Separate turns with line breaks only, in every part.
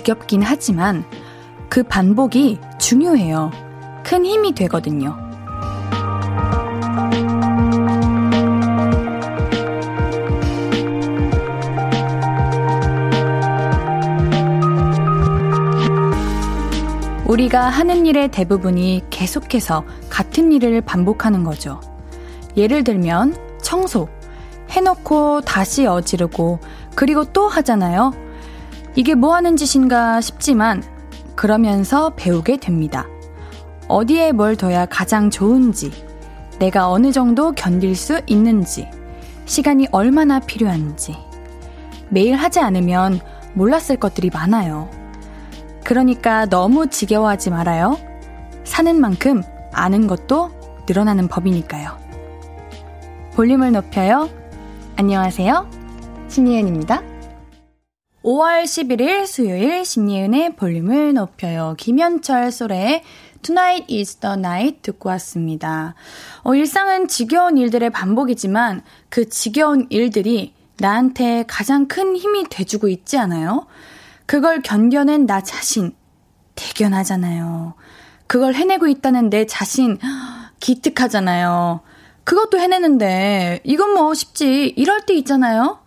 지겹긴 하지만 그 반복이 중요해요. 큰 힘이 되거든요. 우리가 하는 일의 대부분이 계속해서 같은 일을 반복하는 거죠. 예를 들면 청소. 해놓고 다시 어지르고 그리고 또 하잖아요. 이게 뭐 하는 짓인가 싶지만 그러면서 배우게 됩니다. 어디에 뭘 둬야 가장 좋은지, 내가 어느 정도 견딜 수 있는지, 시간이 얼마나 필요한지. 매일 하지 않으면 몰랐을 것들이 많아요. 그러니까 너무 지겨워하지 말아요. 사는 만큼 아는 것도 늘어나는 법이니까요. 볼륨을 높여요. 안녕하세요. 신예은입니다. 5월 11일 수요일 신예은의 볼륨을 높여요. 김현철 소래의 Tonight is the night 듣고 왔습니다. 어, 일상은 지겨운 일들의 반복이지만 그 지겨운 일들이 나한테 가장 큰 힘이 돼주고 있지 않아요? 그걸 견뎌낸 나 자신 대견하잖아요. 그걸 해내고 있다는 내 자신 기특하잖아요. 그것도 해내는데 이건 뭐 쉽지 이럴 때 있잖아요.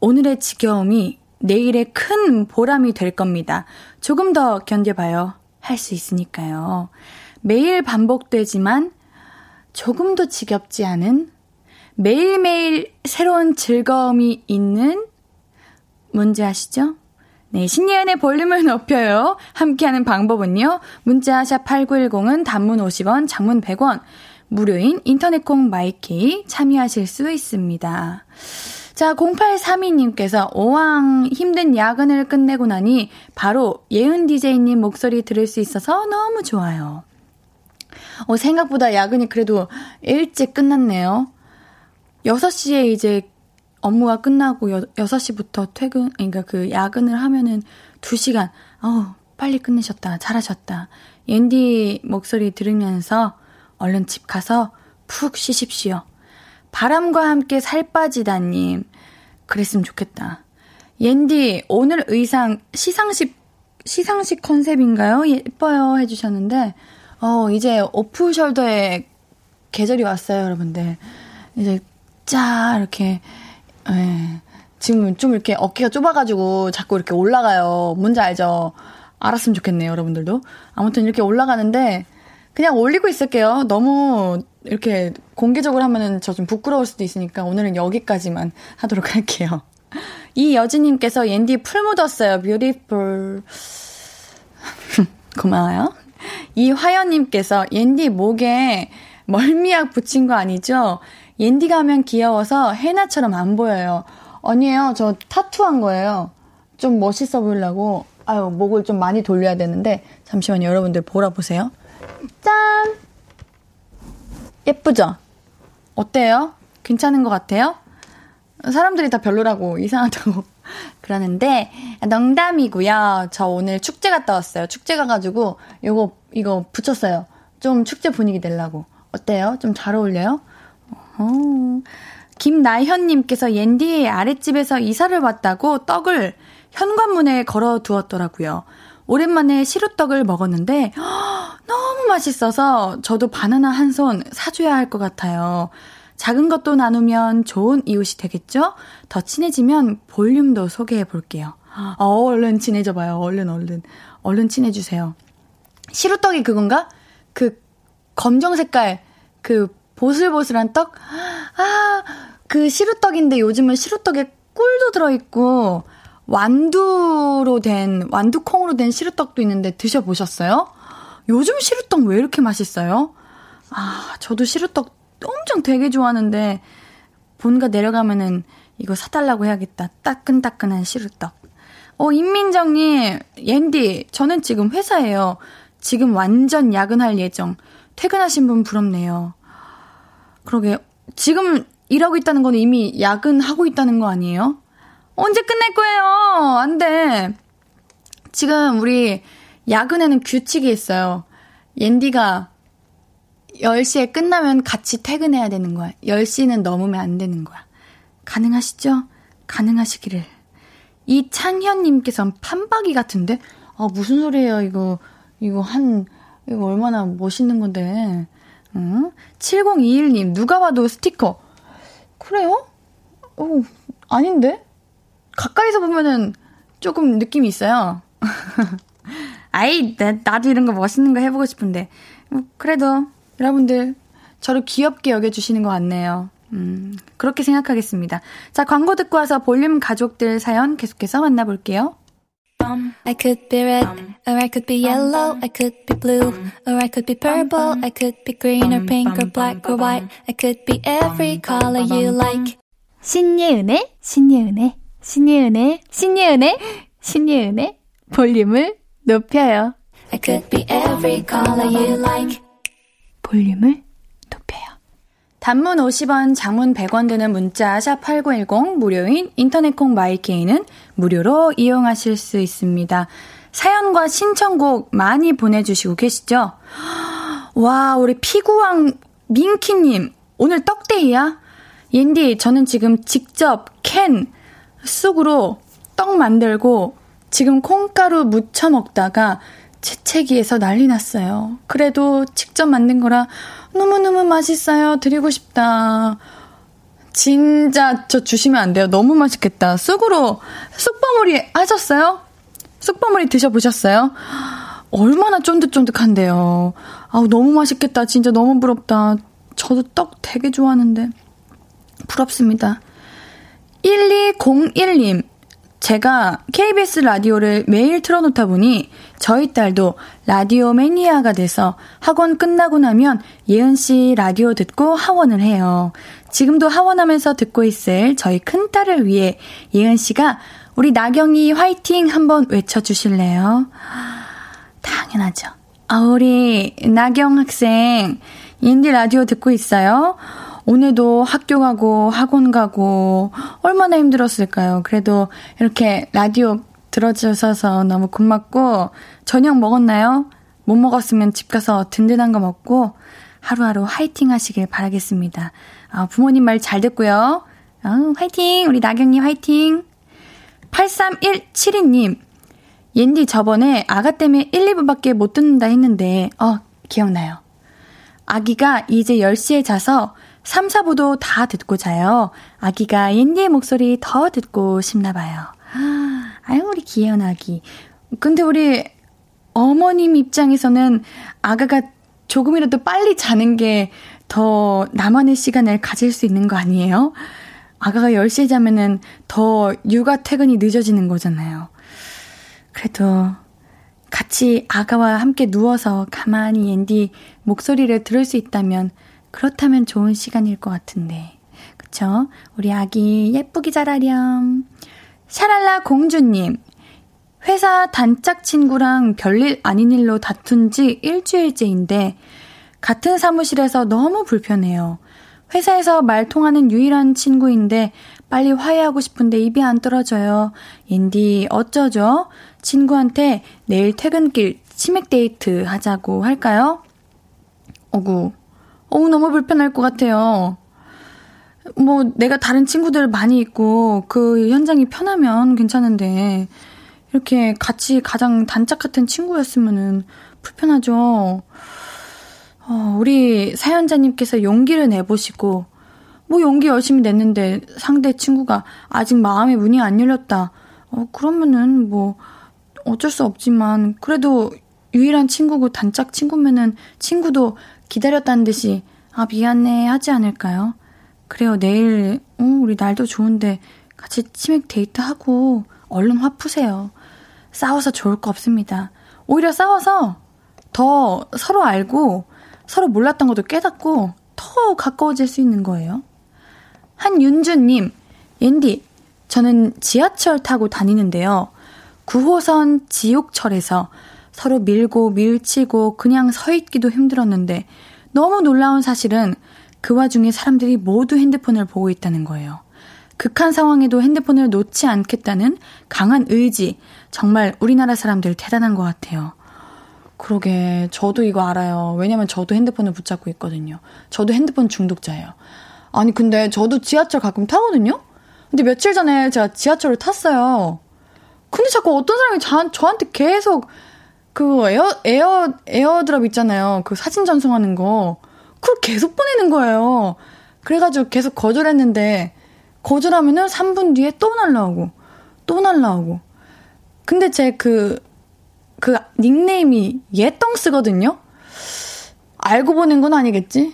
오늘의 지겨움이 내일의 큰 보람이 될 겁니다. 조금 더 견뎌봐요. 할 수 있으니까요. 매일 반복되지만 조금 더 지겹지 않은 매일매일 새로운 즐거움이 있는 문제 아시죠? 네, 신예은의 볼륨을 높여요. 함께하는 방법은요. 문자 샵 8910은 단문 50원, 장문 100원, 무료인 인터넷 콩 마이케이 참여하실 수 있습니다. 자, 0832님께서 오왕 힘든 야근을 끝내고 나니 바로 예은 DJ님 목소리 들을 수 있어서 너무 좋아요. 어, 생각보다 야근이 그래도 일찍 끝났네요. 6시에 이제 업무가 끝나고 여, 6시부터 퇴근, 그러니까 그 야근을 하면은 2시간, 어 빨리 끝내셨다. 잘하셨다. 옌디 목소리 들으면서 얼른 집 가서 푹 쉬십시오. 바람과 함께 살 빠지다님. 그랬으면 좋겠다. 옌디, 오늘 의상 시상식, 시상식 컨셉인가요? 예뻐요. 해주셨는데, 어, 이제 오프 숄더의 계절이 왔어요, 여러분들. 이제, 짜, 이렇게, 예. 지금 좀 이렇게 어깨가 좁아가지고 자꾸 이렇게 올라가요. 뭔지 알죠? 알았으면 좋겠네요, 여러분들도. 아무튼 이렇게 올라가는데, 그냥 올리고 있을게요. 너무 이렇게 공개적으로 하면은 저 좀 부끄러울 수도 있으니까 오늘은 여기까지만 하도록 할게요. 이 여진님께서 옌디 풀 묻었어요. Beautiful. 고마워요. 이 화연님께서 옌디 목에 멀미약 붙인 거 아니죠? 옌디가 하면 귀여워서 헤나처럼 안 보여요. 아니에요. 저 타투한 거예요. 좀 멋있어 보이려고. 아유, 목을 좀 많이 돌려야 되는데, 잠시만요. 여러분들 보라 보세요. 짠! 예쁘죠? 어때요? 괜찮은 것 같아요? 사람들이 다 별로라고, 이상하다고 그러는데, 농담이고요. 저 오늘 축제 갔다 왔어요. 축제 가가지고, 요거, 이거 붙였어요. 좀 축제 분위기 내려고. 어때요? 좀 잘 어울려요? 어. 김나현님께서 옌디의 아랫집에서 이사를 왔다고 떡을 현관문에 걸어 두었더라고요. 오랜만에 시루떡을 먹었는데 너무 맛있어서 저도 바나나 한 손 사줘야 할 것 같아요. 작은 것도 나누면 좋은 이웃이 되겠죠? 더 친해지면 볼륨도 소개해 볼게요. 어, 얼른 친해져 봐요. 얼른 얼른. 얼른 친해주세요. 시루떡이 그건가? 그 검정 색깔 그 보슬보슬한 떡? 아, 그 시루떡인데 요즘은 시루떡에 꿀도 들어있고 완두로 된, 완두콩으로 된 시루떡도 있는데 드셔보셨어요? 요즘 시루떡 왜 이렇게 맛있어요? 아, 저도 시루떡 엄청 되게 좋아하는데, 본가 내려가면은 이거 사달라고 해야겠다. 따끈따끈한 시루떡. 어, 임민정님, 옌디, 저는 지금 회사에요. 지금 완전 야근할 예정. 퇴근하신 분 부럽네요. 그러게, 지금 일하고 있다는 건 이미 야근하고 있다는 거 아니에요? 언제 끝낼 거예요? 안 돼. 지금 우리 야근에는 규칙이 있어요. 옌디가 10시에 끝나면 같이 퇴근해야 되는 거야. 10시는 넘으면 안 되는 거야. 가능하시죠? 가능하시기를. 이창현님께서는 판박이 같은데? 아, 무슨 소리예요, 이거. 이거 한, 이거 얼마나 멋있는 건데. 응? 7021님, 누가 봐도 스티커. 그래요? 어, 아닌데? 가까이서 보면은 조금 느낌이 있어요. 아이, 나, 나도 이런 거 멋있는 거 해보고 싶은데. 뭐, 그래도 여러분들 저를 귀엽게 여겨주시는 것 같네요. 음, 그렇게 생각하겠습니다. 자, 광고 듣고 와서 볼륨 가족들 사연 계속해서 만나볼게요. I could be red, or I could be yellow, I could be blue, or I could be purple, I could be green or pink or black or white, I could be every color you like. 신예은의, 신예은의, 신예은의, 신예은의, 신예은의 볼륨을 높여요. I could be every color you like. 볼륨을 높여요. 단문 50원, 장문 100원 드는 문자 샵8910 무료인 인터넷 콩 마이케이는 무료로 이용하실 수 있습니다. 사연과 신청곡 많이 보내주시고 계시죠? 와, 우리 피구왕 민키님, 오늘 떡데이야? 옌디, 저는 지금 직접 캔 쑥으로 떡 만들고 지금 콩가루 무쳐 먹다가 재채기에서 난리 났어요. 그래도 직접 만든 거라 너무너무 맛있어요. 드리고 싶다. 진짜 저 주시면 안 돼요. 너무 맛있겠다. 쑥으로 쑥버무리 하셨어요? 쑥버무리 드셔보셨어요? 얼마나 쫀득쫀득한데요. 아우, 너무 맛있겠다. 진짜 너무 부럽다. 저도 떡 되게 좋아하는데. 부럽습니다. 1201님, 제가 KBS 라디오를 매일 틀어놓다 보니 저희 딸도 라디오 매니아가 돼서 학원 끝나고 나면 예은 씨 라디오 듣고 하원을 해요. 지금도 하원하면서 듣고 있을 저희 큰 딸을 위해 예은 씨가 우리 나경이 화이팅 한번 외쳐주실래요? 당연하죠. 아, 우리 나경 학생, 인디 라디오 듣고 있어요? 오늘도 학교 가고 학원 가고 얼마나 힘들었을까요? 그래도 이렇게 라디오 들어주셔서 너무 고맙고 저녁 먹었나요? 못 먹었으면 집 가서 든든한 거 먹고 하루하루 화이팅 하시길 바라겠습니다. 아, 부모님 말 잘 듣고요. 아, 화이팅! 우리 나경님 화이팅! 83172님, 옌디 저번에 아가 때문에 1, 2부밖에 못 듣는다 했는데, 어, 기억나요. 아기가 이제 10시에 자서 3, 4부도 다 듣고 자요. 아기가 옌디의 목소리 더 듣고 싶나 봐요. 아유, 우리 귀여운 아기. 근데 우리 어머님 입장에서는 아가가 조금이라도 빨리 자는 게 더 나만의 시간을 가질 수 있는 거 아니에요? 아가가 10시에 자면은 더 육아 퇴근이 늦어지는 거잖아요. 그래도 같이 아가와 함께 누워서 가만히 앤디 목소리를 들을 수 있다면 그렇다면 좋은 시간일 것 같은데. 그쵸? 우리 아기 예쁘게 자라렴. 샤랄라 공주님. 회사 단짝 친구랑 별일 아닌 일로 다툰 지 일주일째인데, 같은 사무실에서 너무 불편해요. 회사에서 말 통하는 유일한 친구인데, 빨리 화해하고 싶은데 입이 안 떨어져요. 옌디, 어쩌죠? 친구한테 내일 퇴근길 치맥 데이트 하자고 할까요? 어구, 어우, 너무 불편할 것 같아요. 뭐, 내가 다른 친구들 많이 있고, 그 현장이 편하면 괜찮은데, 이렇게 같이 가장 단짝 같은 친구였으면은 불편하죠. 어, 우리 사연자님께서 용기를 내보시고, 뭐 용기 열심히 냈는데 상대 친구가 아직 마음의 문이 안 열렸다. 어, 그러면은 뭐 어쩔 수 없지만, 그래도 유일한 친구고 단짝 친구면은 친구도 기다렸다는 듯이 아 미안해 하지 않을까요? 그래요 내일 어, 우리 날도 좋은데 같이 치맥 데이트하고 얼른 화 푸세요. 싸워서 좋을 거 없습니다. 오히려 싸워서 더 서로 알고 서로 몰랐던 것도 깨닫고 더 가까워질 수 있는 거예요. 한윤주님, 옌디, 저는 지하철 타고 다니는데요. 9호선 지옥철에서 서로 밀고 밀치고 그냥 서 있기도 힘들었는데 너무 놀라운 사실은 그 와중에 사람들이 모두 핸드폰을 보고 있다는 거예요. 극한 상황에도 핸드폰을 놓지 않겠다는 강한 의지. 정말 우리나라 사람들 대단한 것 같아요. 그러게, 저도 이거 알아요. 왜냐면 저도 핸드폰을 붙잡고 있거든요. 저도 핸드폰 중독자예요. 아니, 근데 저도 지하철 가끔 타거든요? 근데 며칠 전에 제가 지하철을 탔어요. 근데 자꾸 어떤 사람이 저, 저한테 계속 그 Air, Air, AirDrop 있잖아요. 그 사진 전송하는 거. 그걸 계속 보내는 거예요. 그래가지고 계속 거절했는데, 거절하면은 3분 뒤에 또 날라오고, 또 날라오고. 근데 제 그, 그 닉네임이 예떵스거든요? 알고 보낸 건 아니겠지?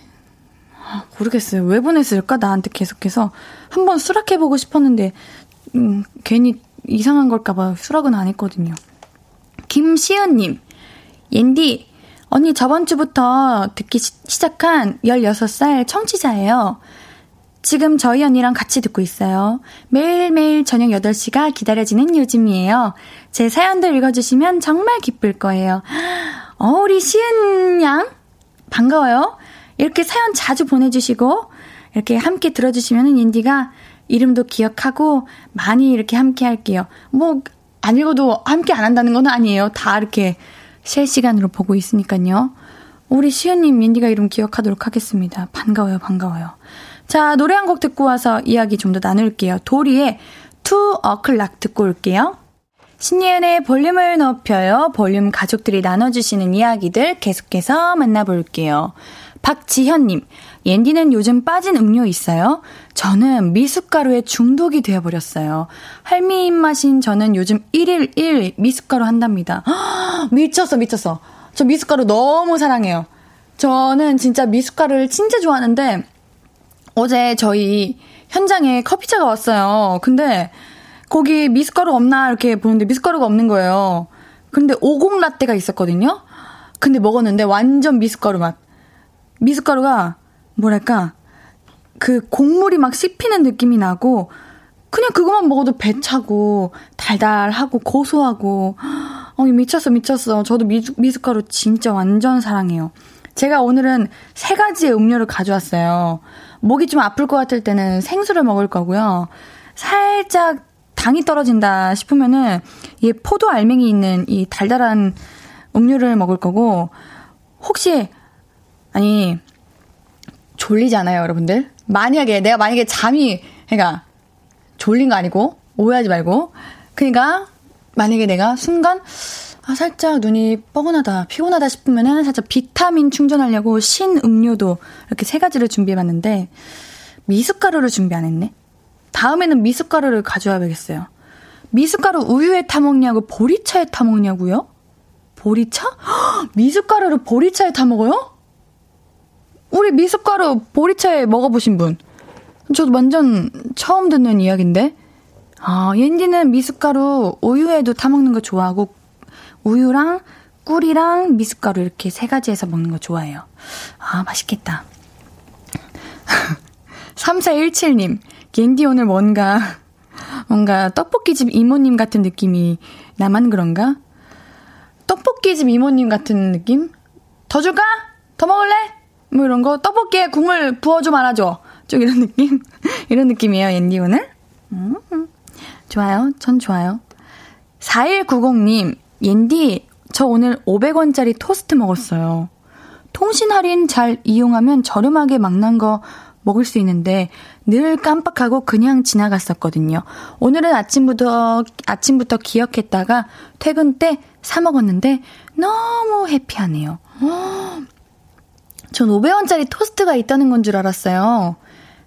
아, 모르겠어요. 왜 보냈을까? 나한테 계속해서. 한번 수락해보고 싶었는데, 음, 괜히 이상한 걸까봐 수락은 안 했거든요. 김시은님, 옌디, 언니 저번 주부터 듣기 시, 시작한 16살 청취자예요. 지금 저희 언니랑 같이 듣고 있어요. 매일매일 저녁 8시가 기다려지는 요즘이에요. 제 사연들 읽어주시면 정말 기쁠 거예요. 어, 우리 시은 양? 반가워요. 이렇게 사연 자주 보내주시고, 이렇게 함께 들어주시면은 옌디가 이름도 기억하고 많이 이렇게 함께 할게요. 뭐, 안 읽어도 함께 안 한다는 건 아니에요. 다 이렇게 실시간으로 보고 있으니까요. 우리 시은님, 옌디가 이름 기억하도록 하겠습니다. 반가워요, 반가워요. 자, 노래 한 곡 듣고 와서 이야기 좀 더 나눌게요. 도리의 Two O'Clock 듣고 올게요. 신예은의 볼륨을 높여요. 볼륨 가족들이 나눠주시는 이야기들 계속해서 만나볼게요. 박지현님, 옌디는 요즘 빠진 음료 있어요? 저는 미숫가루에 중독이 되어버렸어요. 할미 입맛인 저는 요즘 1일 1 미숫가루 한답니다. 미쳤어, 미쳤어. 저 미숫가루 너무 사랑해요. 저는 진짜 미숫가루를 진짜 좋아하는데, 어제 저희 현장에 커피차가 왔어요. 근데 거기 미숫가루 없나 이렇게 보는데 미숫가루가 없는 거예요. 근데 오공 라떼가 있었거든요. 근데 먹었는데 완전 미숫가루 맛. 미숫가루가 뭐랄까 그 곡물이 막 씹히는 느낌이 나고 그냥 그것만 먹어도 배 차고 달달하고 고소하고 어 미쳤어 미쳤어. 저도 미, 미숫가루 진짜 완전 사랑해요. 제가 오늘은 세 가지의 음료를 가져왔어요. 목이 좀 아플 것 같을 때는 생수를 먹을 거고요. 살짝 당이 떨어진다 싶으면은 이 포도 알맹이 있는 이 달달한 음료를 먹을 거고 혹시 아니 졸리잖아요, 여러분들. 만약에 내가 만약에 잠이 그러니까 졸린 거 아니고 오해하지 말고 그러니까 만약에 내가 순간 아, 살짝 눈이 뻐근하다, 피곤하다 싶으면은 살짝 비타민 충전하려고 신 음료도 이렇게 세 가지를 준비해봤는데, 미숫가루를 준비 안 했네? 다음에는 미숫가루를 가져와야겠어요. 미숫가루 우유에 타먹냐고 보리차에 타먹냐고요? 보리차? 미숫가루를 보리차에 타먹어요? 우리 미숫가루 보리차에 먹어보신 분? 저도 완전 처음 듣는 이야기인데? 아, 옌디는 미숫가루 우유에도 타먹는 거 좋아하고 우유랑 꿀이랑 미숫가루 이렇게 세 가지 해서 먹는 거 좋아해요. 아, 맛있겠다. 3417님, 옌디 오늘 뭔가, 뭔가 떡볶이집 이모님 같은 느낌이 나만 그런가? 떡볶이집 이모님 같은 느낌? 더 줄까? 더 먹을래? 뭐 이런 거? 떡볶이에 국물 부어줘 말아줘. 좀 이런 느낌? 이런 느낌이에요, 옌디 오늘? 음, 좋아요. 전 좋아요. 4190님, 옌디, 저 오늘 500원짜리 토스트 먹었어요. 통신 할인 잘 이용하면 저렴하게 막난 거 먹을 수 있는데 늘 깜빡하고 그냥 지나갔었거든요. 오늘은 아침부터 아침부터 기억했다가 퇴근 때 사 먹었는데 너무 해피하네요. 전 500원짜리 토스트가 있다는 건 줄 알았어요.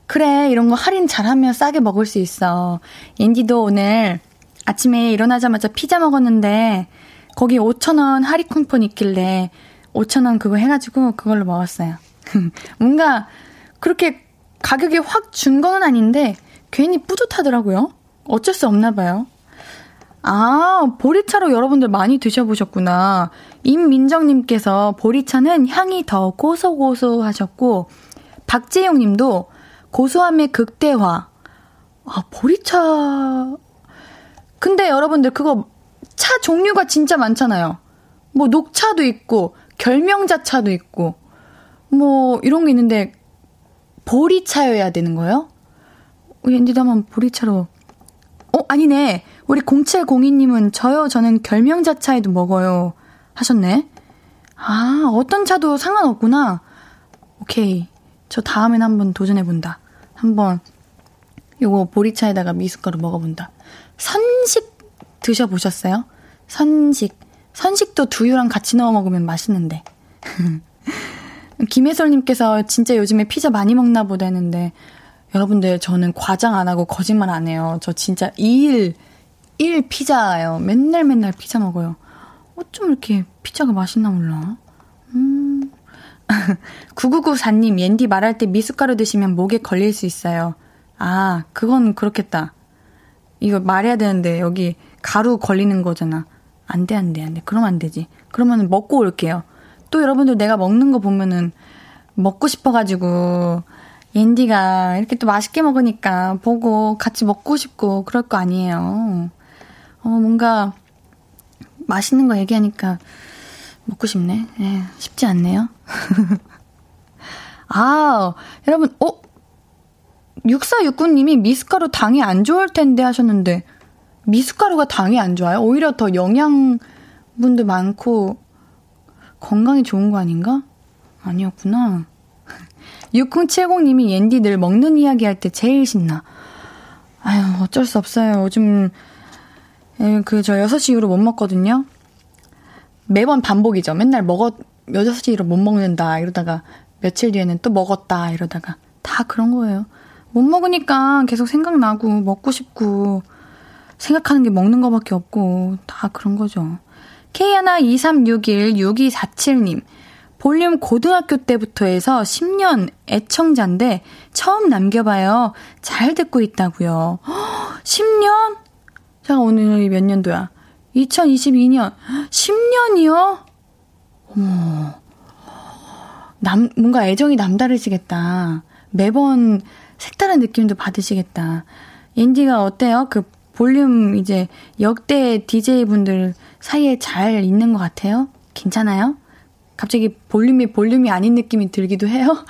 그래, 이런 거 할인 잘하면 싸게 먹을 수 있어. 옌디도 오늘 아침에 일어나자마자 피자 먹었는데 거기 5,000원 할인 쿠폰 있길래 5,000원 그거 해가지고 그걸로 먹었어요. 뭔가 그렇게 가격이 확 준 건 아닌데 괜히 뿌듯하더라고요. 어쩔 수 없나 봐요. 아, 보리차로 여러분들 많이 드셔보셨구나. 임민정님께서 보리차는 향이 더 고소고소 하셨고, 박재용 님도 고소함의 극대화. 아, 보리차. 근데 여러분들 그거 차 종류가 진짜 많잖아요. 뭐 녹차도 있고 결명자차도 있고 뭐 이런 게 있는데 보리차여야 되는 거예요? 왠지도 한번 보리차로 어 아니네 우리 0702님은 저요 저는 결명자차에도 먹어요 하셨네 아 어떤 차도 상관없구나 오케이 저 다음엔 한번 도전해본다 한번 요거 보리차에다가 미숫가루 먹어본다 선식 드셔보셨어요? 선식. 선식도 두유랑 같이 넣어 먹으면 맛있는데. 김혜솔님께서 진짜 요즘에 피자 많이 먹나 보다 했는데, 여러분들, 저는 과장 안 하고 거짓말 안 해요. 저 진짜 2일, 1 피자예요. 맨날 맨날 피자 먹어요. 어쩜 이렇게 피자가 맛있나 몰라. 음. 9994님, 옌디 말할 때 미숫가루 드시면 목에 걸릴 수 있어요. 아, 그건 그렇겠다. 이거 말해야 되는데, 여기 가루 걸리는 거잖아. 안 돼, 안 돼, 안 돼. 그럼 안 되지. 그러면 먹고 올게요. 또 여러분들 내가 먹는 거 보면은 먹고 싶어가지고, 옌디가 이렇게 또 맛있게 먹으니까 보고 같이 먹고 싶고 그럴 거 아니에요. 어, 뭔가 맛있는 거 얘기하니까 먹고 싶네. 예, 쉽지 않네요. 아, 여러분, 어? 6469님이 미숫가루 당이 안 좋을 텐데 하셨는데, 미숫가루가 당이 안 좋아요? 오히려 더 영양분도 많고, 건강에 좋은 거 아닌가? 아니었구나. 6070님이 옌디 늘 먹는 이야기 할 때 제일 신나. 아유, 어쩔 수 없어요. 요즘, 예, 그, 저 6시 이후로 못 먹거든요. 매번 반복이죠. 맨날 먹었, 6시 이후로 못 먹는다. 이러다가, 며칠 뒤에는 또 먹었다. 이러다가. 다 그런 거예요. 못 먹으니까 계속 생각나고, 먹고 싶고, 생각하는 게 먹는 거밖에 없고, 다 그런 거죠. K123616247님. 볼륨 고등학교 때부터 해서 10년 애청자인데 처음 남겨봐요. 잘 듣고 있다고요. 10년? 자, 오늘이 몇 년도야? 2022년. 10년이요? 어머. 남, 뭔가 애정이 남다르시겠다. 매번 색다른 느낌도 받으시겠다. 앤디가 어때요? 그 볼륨 이제 역대 DJ분들 사이에 잘 있는 것 같아요? 괜찮아요? 갑자기 볼륨이 볼륨이 아닌 느낌이 들기도 해요.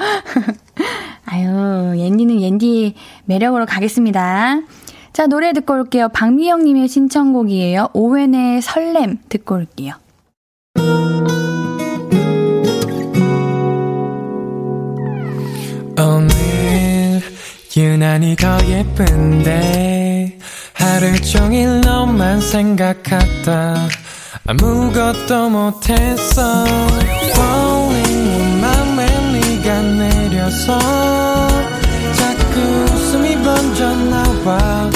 아유, 옌디는 옌디 매력으로 가겠습니다. 자, 노래 듣고 올게요. 박미영님의 신청곡이에요. 오웬의 설렘 듣고 올게요.
오늘 유난히 더 예쁜데 하루 종일 너만 생각하다 아무것도 못했어 Falling 맘에 네가 내려서 자꾸 웃음이 번져 나와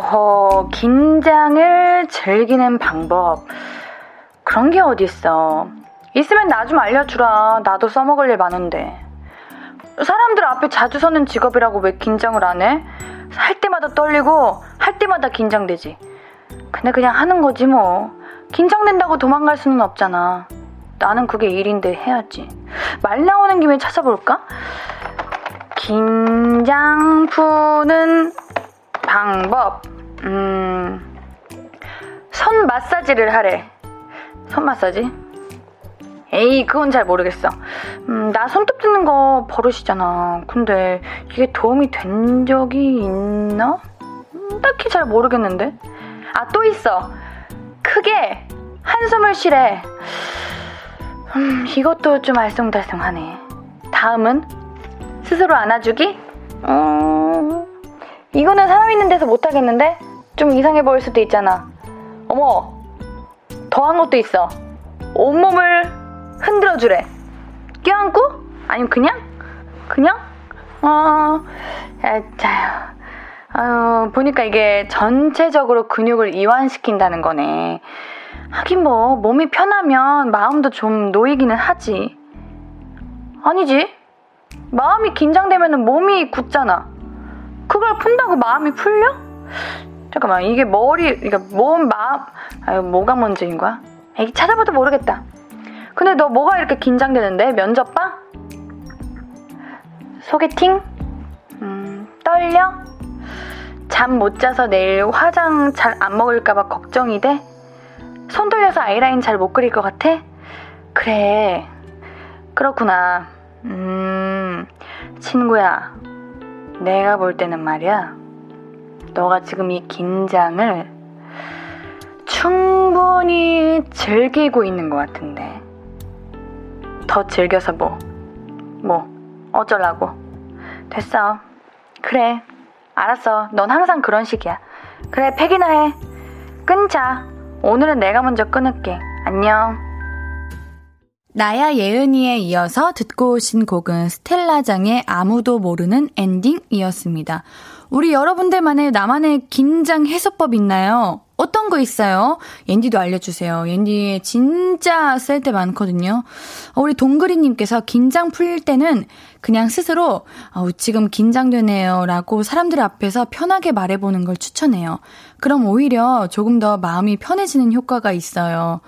어허, 긴장을 즐기는 방법. 그런 게 어딨어. 있으면 나 좀 알려주라. 나도 써먹을 일 많은데. 사람들 앞에 자주 서는 직업이라고 왜 긴장을 안 해? 할 때마다 떨리고, 할 때마다 긴장되지. 근데 그냥 하는 거지 뭐. 긴장된다고 도망갈 수는 없잖아. 나는 그게 일인데 해야지. 말 나오는 김에 찾아볼까? 긴장 푸는 방법. 음, 손 마사지를 하래. 손 마사지? 에이, 그건 잘 모르겠어. 음, 나 손톱 뜯는 거 버릇이잖아. 근데 이게 도움이 된 적이 있나? 음, 딱히 잘 모르겠는데. 아, 또 있어. 크게 한숨을 쉬래. 음, 이것도 좀 알쏭달쏭하네. 다음은 스스로 안아주기? 음, 이거는 사람 있는 데서 못하겠는데? 좀 이상해 보일 수도 있잖아. 어머, 더한 것도 있어. 온몸을 흔들어 주래. 껴안고? 아니면 그냥? 그냥? 어, 자, 아유, 보니까 이게 전체적으로 근육을 이완시킨다는 거네. 하긴 뭐, 몸이 편하면 마음도 좀 놓이기는 하지. 아니지. 마음이 긴장되면 몸이 굳잖아. 그걸 푼다고 마음이 풀려? 잠깐만, 이게 머리, 그러니까 몸, 마음, 아유, 뭐가 문제인 거야? 에이, 찾아봐도 모르겠다. 근데 너 뭐가 이렇게 긴장되는데? 면접 봐? 소개팅? 음, 떨려? 잠 못 자서 내일 화장 잘 안 먹을까봐 걱정이 돼? 손 돌려서 아이라인 잘 못 그릴 것 같아? 그래. 그렇구나. 음, 친구야. 내가 볼 때는 말이야. 너가 지금 이 긴장을 충분히 즐기고 있는 것 같은데. 더 즐겨서 뭐, 뭐, 어쩌라고. 됐어. 그래. 알았어. 넌 항상 그런 식이야. 그래, 팩이나 해. 끊자. 오늘은 내가 먼저 끊을게. 안녕. 나야 예은이에 이어서 듣고 오신 곡은 스텔라장의 아무도 모르는 엔딩이었습니다. 우리 여러분들만의 나만의 긴장 해소법 있나요? 어떤 거 있어요? 옌디도 알려주세요. 옌디에 진짜 쓸 때 많거든요. 우리 동그리님께서 긴장 풀릴 때는 그냥 스스로 어, 지금 긴장되네요 라고 사람들 앞에서 편하게 말해보는 걸 추천해요. 그럼 오히려 조금 더 마음이 편해지는 효과가 있어요.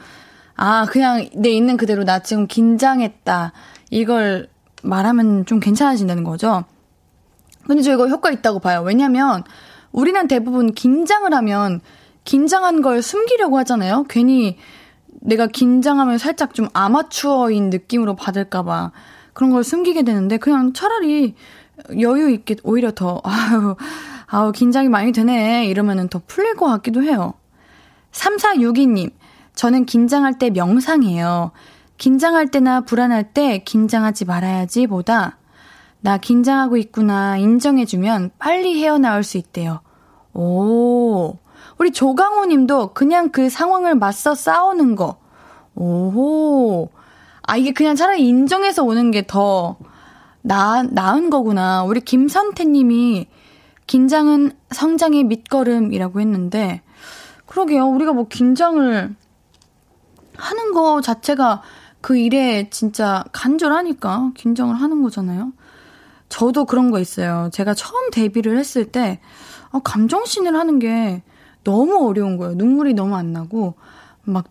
아, 그냥 내 있는 그대로 나 지금 긴장했다. 이걸 말하면 좀 괜찮아진다는 거죠. 근데 저 이거 효과 있다고 봐요. 왜냐면 우리는 대부분 긴장을 하면 긴장한 걸 숨기려고 하잖아요. 괜히 내가 긴장하면 살짝 좀 아마추어인 느낌으로 받을까봐 그런 걸 숨기게 되는데 그냥 차라리 여유 있게 오히려 더 아유 아우 긴장이 많이 되네 이러면은 더 풀릴 것 같기도 해요. 3462님 저는 긴장할 때 명상해요. 긴장할 때나 불안할 때 긴장하지 말아야지 보다 나 긴장하고 있구나 인정해주면 빨리 헤어나올 수 있대요. 오, 우리 조강호 님도 그냥 그 상황을 맞서 싸우는 거. 오호. 아, 이게 그냥 차라리 인정해서 오는 게 더 나, 나은 거구나. 우리 김선태 님이 긴장은 성장의 밑거름이라고 했는데, 그러게요. 우리가 뭐 긴장을 하는 거 자체가 그 일에 진짜 간절하니까 긴장을 하는 거잖아요. 저도 그런 거 있어요. 제가 처음 데뷔를 했을 때, 아, 감정신을 하는 게 너무 어려운 거예요. 눈물이 너무 안 나고, 막,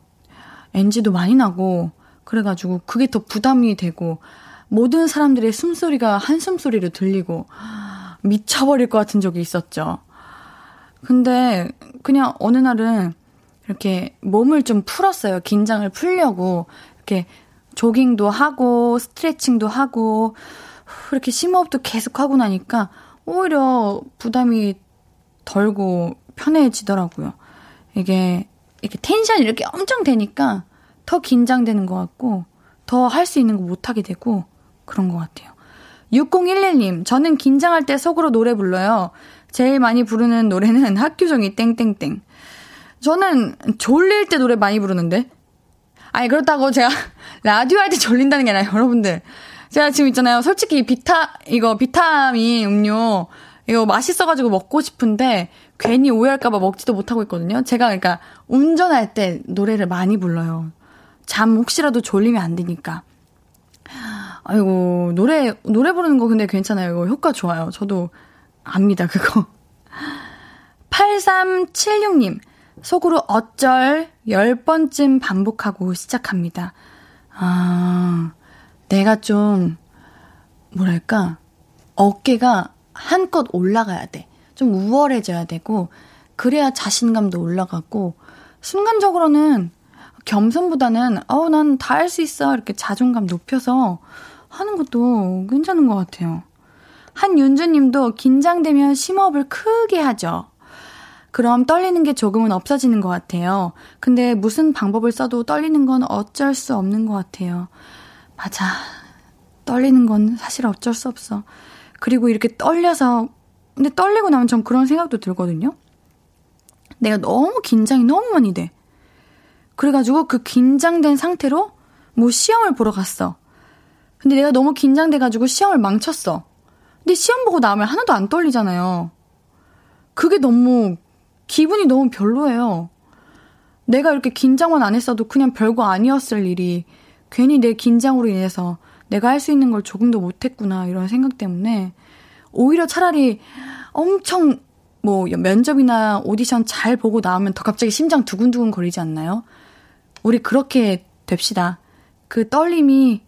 NG도 많이 나고, 그래가지고 그게 더 부담이 되고, 모든 사람들의 숨소리가 한숨소리로 들리고, 미쳐버릴 것 같은 적이 있었죠. 근데, 그냥 어느 날은, 이렇게 몸을 좀 풀었어요. 긴장을 풀려고. 이렇게 조깅도 하고, 스트레칭도 하고, 그렇게 심호흡도 계속 하고 나니까 오히려 부담이 덜고 편해지더라고요. 이게 이렇게 텐션이 이렇게 엄청 되니까 더 긴장되는 것 같고 더 할 수 있는 거 못하게 되고 그런 것 같아요. 6011님, 저는 긴장할 때 속으로 노래 불러요. 제일 많이 부르는 노래는 학교종이 땡땡땡. 저는 졸릴 때 노래 많이 부르는데. 아니, 그렇다고 제가 라디오 할 때 졸린다는 게 아니라 여러분들. 제가 지금 있잖아요. 솔직히 비타, 이거 비타민 음료, 이거 맛있어가지고 먹고 싶은데, 괜히 오해할까봐 먹지도 못하고 있거든요. 제가 그러니까 운전할 때 노래를 많이 불러요. 잠 혹시라도 졸리면 안 되니까. 아이고, 노래, 노래 부르는 거 근데 괜찮아요. 이거 효과 좋아요. 저도 압니다, 그거. 8376님, 속으로 어쩔 10번쯤 반복하고 시작합니다. 아, 내가 좀, 뭐랄까, 어깨가 한껏 올라가야 돼. 좀 우월해져야 되고, 그래야 자신감도 올라가고, 순간적으로는 겸손보다는, 어우, 난 다 할 수 있어. 이렇게 자존감 높여서 하는 것도 괜찮은 것 같아요. 한윤주 님도 긴장되면 심호흡을 크게 하죠. 그럼 떨리는 게 조금은 없어지는 것 같아요. 근데 무슨 방법을 써도 떨리는 건 어쩔 수 없는 것 같아요. 맞아. 떨리는 건 사실 어쩔 수 없어. 그리고 이렇게 떨려서, 근데 떨리고 나면 전 그런 생각도 들거든요. 내가 너무 긴장이 너무 많이 돼. 그래가지고 그 긴장된 상태로 뭐 시험을 보러 갔어. 근데 내가 너무 긴장돼가지고 시험을 망쳤어. 근데 시험 보고 나면 하나도 안 떨리잖아요. 그게 너무, 기분이 너무 별로예요. 내가 이렇게 긴장만 안 했어도 그냥 별거 아니었을 일이 괜히 내 긴장으로 인해서 내가 할 수 있는 걸 조금도 못했구나, 이런 생각 때문에, 오히려 차라리 엄청, 뭐, 면접이나 오디션 잘 보고 나오면 더 갑자기 심장 두근두근 거리지 않나요? 우리 그렇게 됩시다. 그 떨림이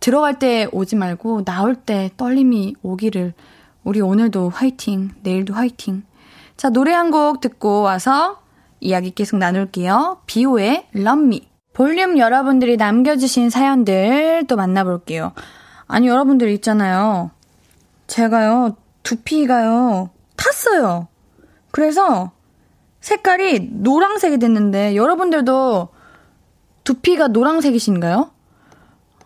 들어갈 때 오지 말고 나올 때 떨림이 오기를 우리 오늘도 화이팅, 내일도 화이팅. 자, 노래 한 곡 듣고 와서 이야기 계속 나눌게요. 비오의 Me. 볼륨 여러분들이 남겨주신 사연들 또 만나볼게요. 아니, 여러분들 있잖아요. 제가요, 두피가요, 탔어요. 그래서 색깔이 노랑색이 됐는데, 여러분들도 두피가 노랑색이신가요?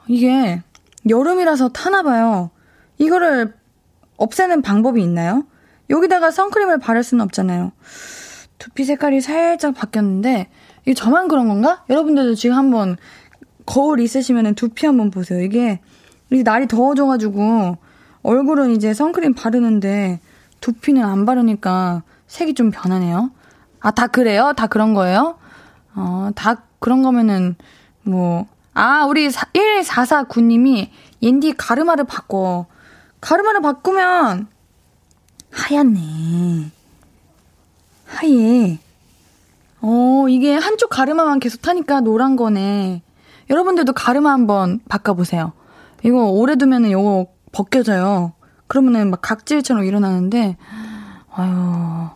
이게 여름이라서 타나봐요. 이거를 없애는 방법이 있나요? 여기다가 선크림을 바를 수는 없잖아요. 두피 색깔이 살짝 바뀌었는데, 이게 저만 그런 건가? 여러분들도 지금 한번 거울 있으시면 두피 한번 보세요. 이게, 날이 더워져가지고, 얼굴은 이제 선크림 바르는데, 두피는 안 바르니까 색이 좀 변하네요. 아, 다 그래요? 다 그런 거예요? 어, 다 그런 거면은, 뭐, 아, 우리 1449님이 옌디 가르마를 바꿔. 가르마를 바꾸면 하얗네. 하얘. 어, 이게 한쪽 가르마만 계속 타니까 노란 거네. 여러분들도 가르마 한번 바꿔보세요. 이거 오래 두면은 이거 벗겨져요. 그러면은 막 각질처럼 일어나는데, 아유.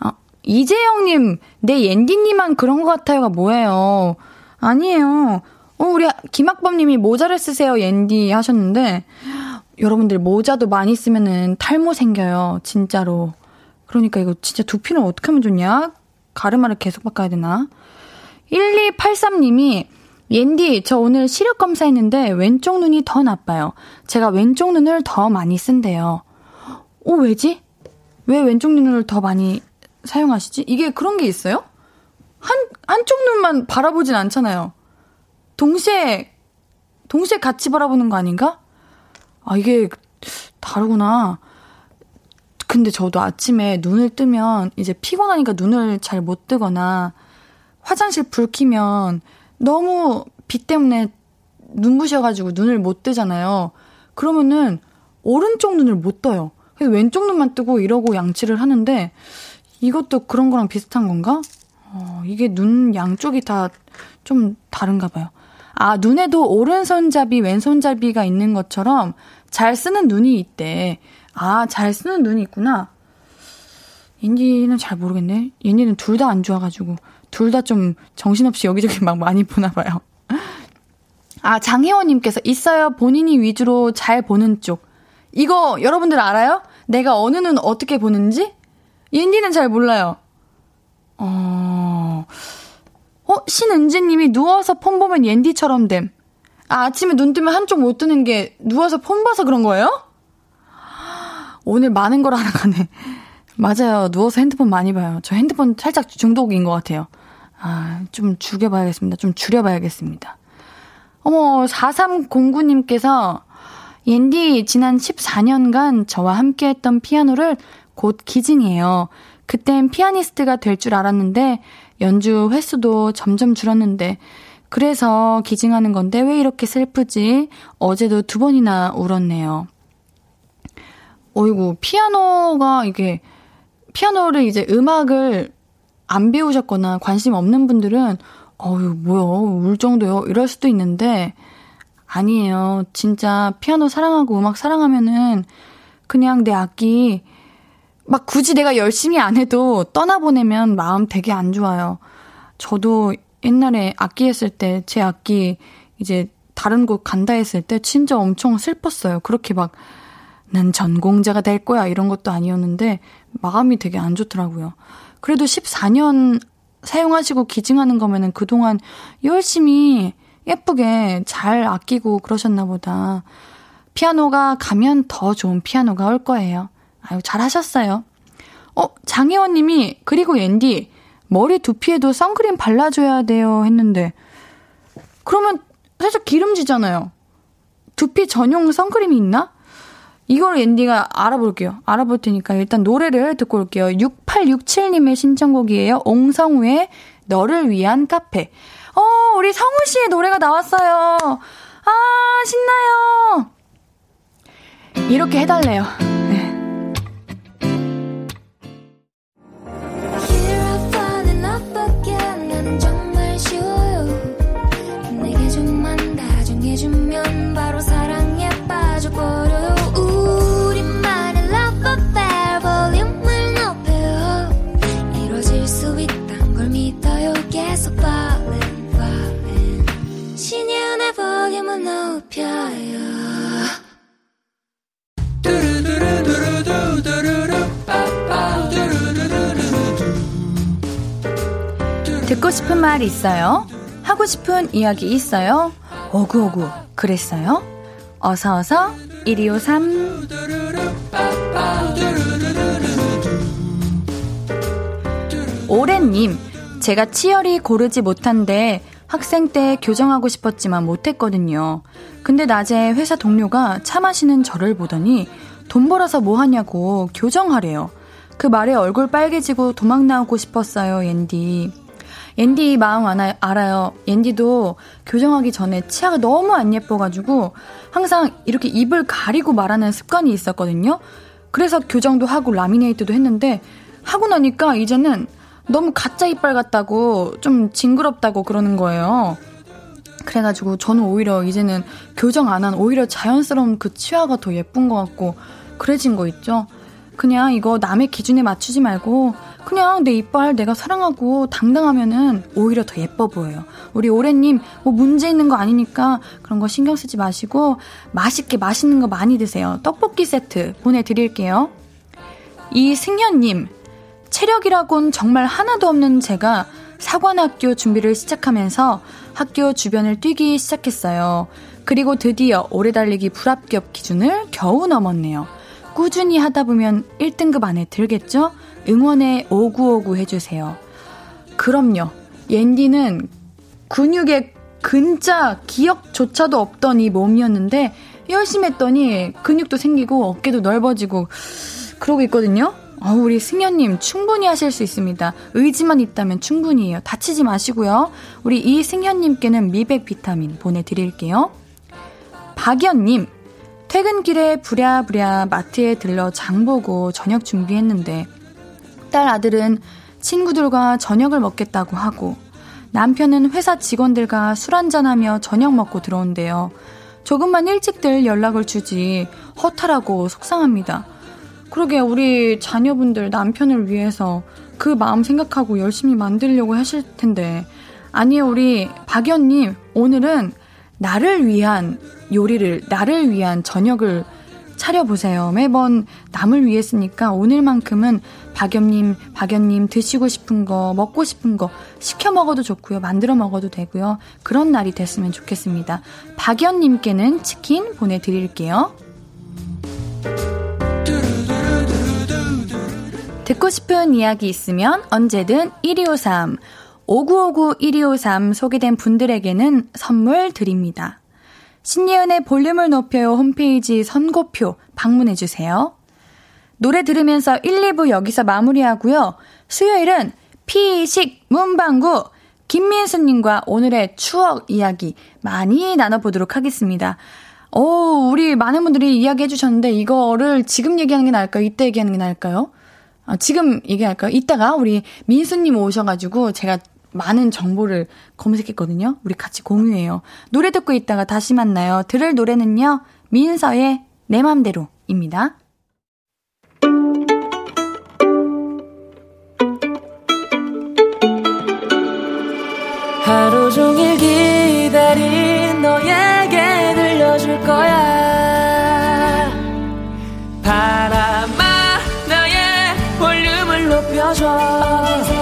아, 이재영님, 내 옌디님만 그런 것 같아요가 뭐예요? 아니에요. 어, 우리 김학범님이 모자를 쓰세요, 옌디 하셨는데, 여러분들 모자도 많이 쓰면은 탈모 생겨요, 진짜로. 그러니까 이거 진짜 두피는 어떻게 하면 좋냐? 가르마를 계속 바꿔야 되나? 1283님이 옌디, 저 오늘 시력 검사했는데 왼쪽 눈이 더 나빠요. 제가 왼쪽 눈을 더 많이 쓴대요. 오, 왜지? 왜 왼쪽 눈을 더 많이 사용하시지? 이게 그런 게 있어요? 한, 한쪽 눈만 바라보진 않잖아요. 동시에, 동시에 같이 바라보는 거 아닌가? 아, 이게 다르구나. 근데 저도 아침에 눈을 뜨면 이제 피곤하니까 눈을 잘 못 뜨거나 화장실 불 켜면 너무 빛 때문에 눈부셔가지고 눈을 못 뜨잖아요. 그러면은 오른쪽 눈을 못 떠요. 그래서 왼쪽 눈만 뜨고 이러고 양치를 하는데 이것도 그런 거랑 비슷한 건가? 어, 이게 눈 양쪽이 다 좀 다른가 봐요. 아, 눈에도 오른손잡이, 왼손잡이가 있는 것처럼 잘 쓰는 눈이 있대. 아, 잘 쓰는 눈이 있구나. 인디는 잘 모르겠네. 얘니는 둘 다 안 좋아가지고. 둘 다 좀 정신없이 여기저기 막 많이 보나 봐요. 아, 장혜원님께서 있어요. 본인이 위주로 잘 보는 쪽. 이거 여러분들 알아요? 내가 어느 눈 어떻게 보는지? 인디는 잘 몰라요. 어, 어, 신은지님이 누워서 폰 보면 옌디처럼 됨. 아, 아침에 눈 뜨면 한쪽 못 뜨는 게 누워서 폰 봐서 그런 거예요? 오늘 많은 걸 알아가네. 맞아요. 누워서 핸드폰 많이 봐요. 저 핸드폰 살짝 중독인 것 같아요. 아, 좀 죽여봐야겠습니다. 좀 줄여봐야겠습니다. 어머, 4309님께서 옌디 지난 14년간 저와 함께 했던 피아노를 곧 기증해요. 그땐 피아니스트가 될 줄 알았는데 연주 횟수도 점점 줄었는데 그래서 기증하는 건데 왜 이렇게 슬프지? 어제도 두 번이나 울었네요. 어이구, 피아노가 이게, 피아노를 이제 음악을 안 배우셨거나 관심 없는 분들은, 어유 뭐야, 울 정도요? 이럴 수도 있는데, 아니에요. 진짜 피아노 사랑하고 음악 사랑하면은, 그냥 내 악기, 막 굳이 내가 열심히 안 해도 떠나보내면 마음 되게 안 좋아요. 저도 옛날에 악기 했을 때 제 악기 이제 다른 곳 간다 했을 때 진짜 엄청 슬펐어요. 그렇게 막 난 전공자가 될 거야 이런 것도 아니었는데 마음이 되게 안 좋더라고요. 그래도 14년 사용하시고 기증하는 거면은 그동안 열심히 예쁘게 잘 아끼고 그러셨나 보다. 피아노가 가면 더 좋은 피아노가 올 거예요. 아유, 잘하셨어요. 어, 장혜원 님이, 그리고 앤디, 머리 두피에도 선크림 발라줘야 돼요 했는데, 그러면 살짝 기름지잖아요. 두피 전용 선크림이 있나? 이걸 앤디가 알아볼게요. 알아볼 테니까 일단 노래를 듣고 올게요. 6867님의 신청곡이에요. 옹성우의 너를 위한 카페. 어, 우리 성우 씨의 노래가 나왔어요. 아, 신나요! 이렇게 해달래요.
해주면 바로 사랑에 빠져버려. 우리만의 love affair 볼륨을 높여. 이루어질 수 있단 걸 믿어요. 계속 falling falling 신예은의 볼륨을 높여요.
듣고 싶은 말 있어요? 하고 싶은 이야기 있어요? 오구오구 그랬어요? 어서어서 1253 오랜님 제가 치열이 고르지 못한데 학생 때 교정하고 싶었지만 못했거든요. 근데 낮에 회사 동료가 차 마시는 저를 보더니 돈 벌어서 뭐 하냐고 교정하래요. 그 말에 얼굴 빨개지고 도망 나오고 싶었어요, 옌디. 옌디 마음 아나, 알아요. 옌디도 교정하기 전에 치아가 너무 안 예뻐가지고 항상 이렇게 입을 가리고 말하는 습관이 있었거든요. 그래서 교정도 하고 라미네이트도 했는데 하고 나니까 이제는 너무 가짜 이빨 같다고 좀 징그럽다고 그러는 거예요. 그래가지고 저는 오히려 이제는 교정 안 한 오히려 자연스러운 그 치아가 더 예쁜 것 같고 그래진 거 있죠. 그냥 이거 남의 기준에 맞추지 말고 그냥 내 이빨 내가 사랑하고 당당하면은 오히려 더 예뻐 보여요. 우리 오래님 뭐 문제 있는 거 아니니까 그런 거 신경 쓰지 마시고 맛있게 맛있는 거 많이 드세요. 떡볶이 세트 보내드릴게요. 이승현님 체력이라곤 정말 하나도 없는 제가 사관학교 준비를 시작하면서 학교 주변을 뛰기 시작했어요. 그리고 드디어 오래 달리기 불합격 기준을 겨우 넘었네요. 꾸준히 하다 보면 1등급 안에 들겠죠? 응원에 오구오구 해주세요. 그럼요. 옌디는 근육에 근자 기억조차도 없던 이 몸이었는데 열심히 했더니 근육도 생기고 어깨도 넓어지고 그러고 있거든요. 어, 우리 승현님 충분히 하실 수 있습니다. 의지만 있다면 충분히해요. 다치지 마시고요. 우리 이 승현님께는 미백 비타민 보내드릴게요. 박연님 퇴근길에 부랴부랴 마트에 들러 장 보고 저녁 준비했는데 딸 아들은 친구들과 저녁을 먹겠다고 하고 남편은 회사 직원들과 술 한잔하며 저녁 먹고 들어온대요. 조금만 일찍들 연락을 주지 허탈하고 속상합니다. 그러게 우리 자녀분들 남편을 위해서 그 마음 생각하고 열심히 만들려고 하실 텐데 아니요 우리 박연님 오늘은 나를 위한 요리를 나를 위한 저녁을 차려보세요. 매번 남을 위해 쓰니까 오늘만큼은 박연님, 박연님 드시고 싶은 거, 먹고 싶은 거 시켜 먹어도 좋고요. 만들어 먹어도 되고요. 그런 날이 됐으면 좋겠습니다. 박연님께는 치킨 보내드릴게요. 듣고 싶은 이야기 있으면 언제든 1253, 5959 1253 소개된 분들에게는 선물 드립니다. 신예은의 볼륨을 높여요 홈페이지 선고표 방문해주세요. 노래 들으면서 1, 2부 여기서 마무리하고요. 수요일은 피식 문방구 김민수님과 오늘의 추억 이야기 많이 나눠보도록 하겠습니다. 오, 우리 많은 분들이 이야기 해 주셨는데 이거를 지금 얘기하는 게 나을까요? 이때 얘기하는 게 나을까요? 아, 지금 얘기할까요? 이따가 우리 민수님 오셔가지고 제가 많은 정보를 검색했거든요. 우리 같이 공유해요. 노래 듣고 있다가 다시 만나요. 들을 노래는요. 민서의 내 맘대로입니다.
하루 종일 기다린 너에게 들려줄 거야 바람아 나의 볼륨을 높여줘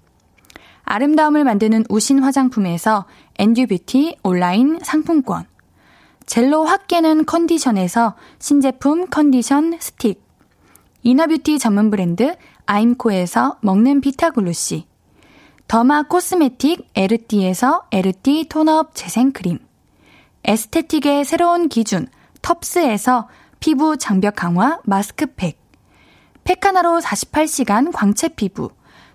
아름다움을 만드는 우신 화장품에서 엔듀뷰티 온라인 상품권. 젤로 확 깨는 컨디션에서 신제품 컨디션 스틱. Inner beauty 전문 브랜드 아임코에서 먹는 비타글루시. Derma cosmetic 에르띠에서 에르띠 tone up 재생크림. Aesthetic의 새로운 기준 텁스에서 피부 장벽 강화 마스크팩. 팩 하나로 48시간 광채 피부.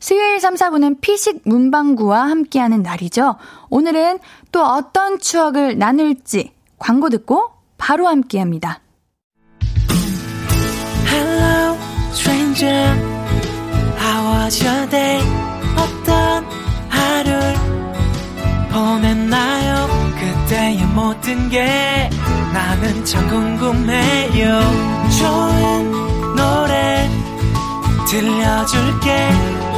수요일 3, 4분은 피식 문방구와 함께하는 날이죠. 오늘은 또 어떤 추억을 나눌지 광고 듣고 바로 함께합니다.
Hello, stranger. How was your day? 어떤 하루를 보냈나요? 그때의 모든 게 나는 참 궁금해요. 좋은 노래 들려줄게.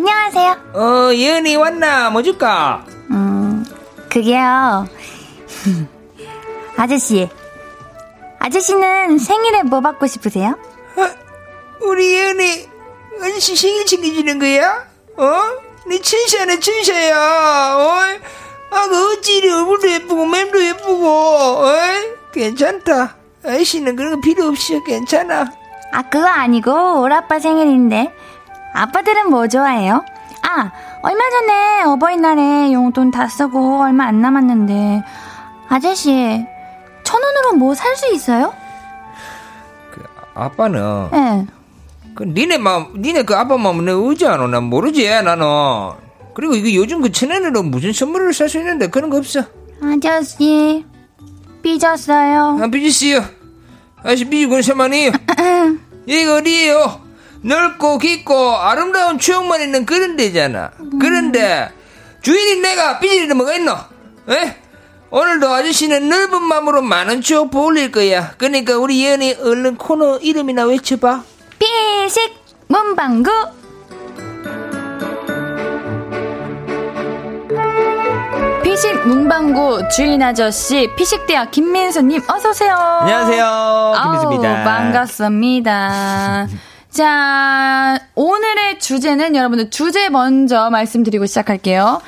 안녕하세요.
어, 예은이 왔나? 뭐 줄까?
음, 그게요. 아저씨, 아저씨는 생일에 뭐 받고 싶으세요?
우리 예은이, 언시 생일 챙겨주는 거야? 어? 네 천사네, 천사야, 어? 아, 그 어찌 이리 얼굴도 예쁘고, 맴도 예쁘고, 어? 괜찮다. 아저씨는 그런 거 필요 없어, 괜찮아.
아, 그거 아니고, 아빠 생일인데. 아빠들은 뭐 좋아해요? 아, 얼마 전에 어버이날에 용돈 다 쓰고 얼마 안 남았는데. 아저씨, 천 원으로 뭐 살 수 있어요?
그, 아빠는,
네.
그, 니네 마음, 니네 그 아빠 마음은 내가 의지 않아. 난 모르지, 나는. 그리고 이거 요즘 그 천원으로 무슨 선물을 살 수 있는데 그런 거 없어.
아저씨, 삐졌어요.
안 삐지시요. 아저씨 삐지고는 세만이요. 여기가 어디예요? 넓고 깊고 아름다운 추억만 있는 그런 데잖아. 그런데 주인인 내가 삐질 일은 뭐가 있노? 에? 오늘도 아저씨는 넓은 마음으로 많은 추억 보올릴 거야. 그러니까 우리 예은이 얼른 코너 이름이나 외쳐봐.
삐식 문방구.
피식 문방구 주인 아저씨 피식대학 김민수님 어서 오세요.
안녕하세요. 김민수입니다.
아우, 반갑습니다. 자, 오늘의 주제는 여러분들 주제 먼저 말씀드리고 시작할게요.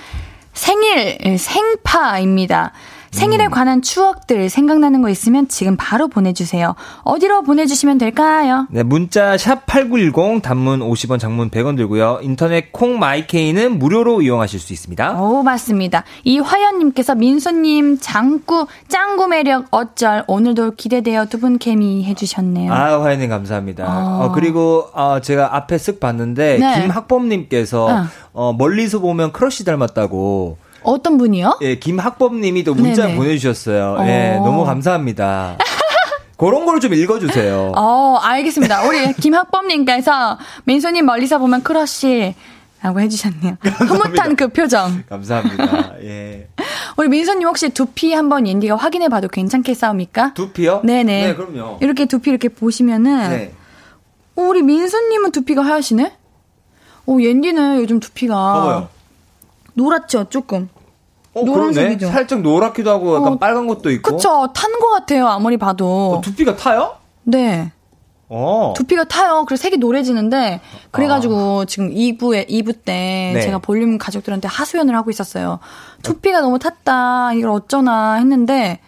생일, 생파입니다. 생일에 관한 추억들 생각나는 거 있으면 지금 바로 보내주세요. 어디로 보내주시면 될까요?
네, 문자 샵 8910 단문 50원 장문 100원 들고요. 인터넷 콩 마이케이는 무료로 이용하실 수 있습니다.
오, 맞습니다. 이화연님께서 민수님, 장구, 짱구 매력 어쩔. 오늘도 기대돼요. 두분 케미 해주셨네요.
아, 화연님 감사합니다.
어.
어, 그리고 어, 제가 앞에 쓱 봤는데
네.
김학범님께서
어.
어, 멀리서 보면 크러쉬 닮았다고.
어떤 분이요?
예, 김학범님이 또 문자
네네.
보내주셨어요. 예,
어.
너무 감사합니다. 그런 걸 좀 읽어주세요.
어, 알겠습니다. 우리 김학범님께서 민수님 멀리서 보면 크러쉬. 라고 해주셨네요. 흐뭇한 그 표정.
감사합니다. 예.
우리 민수님 혹시 두피 한번 옌디가 확인해봐도 괜찮겠사옵니까?
두피요?
네네.
네, 그럼요.
이렇게 두피 이렇게 보시면은
네.
어, 우리 민수님은 두피가 하얗시네? 오, 옌디는 요즘 두피가
봐봐요.
노랗죠, 조금.
어.
노란색이죠.
살짝 노랗기도 하고 약간
어,
빨간 것도 있고.
그쵸, 탄 것 같아요, 아무리 봐도.
어, 두피가 타요?
네.
어.
두피가 타요. 그래서 색이 노래지는데 그래가지고 지금 2부에 2부 때
네.
제가 볼륨 가족들한테 하소연을 하고 있었어요. 두피가 너무 탔다. 이걸 어쩌나 했는데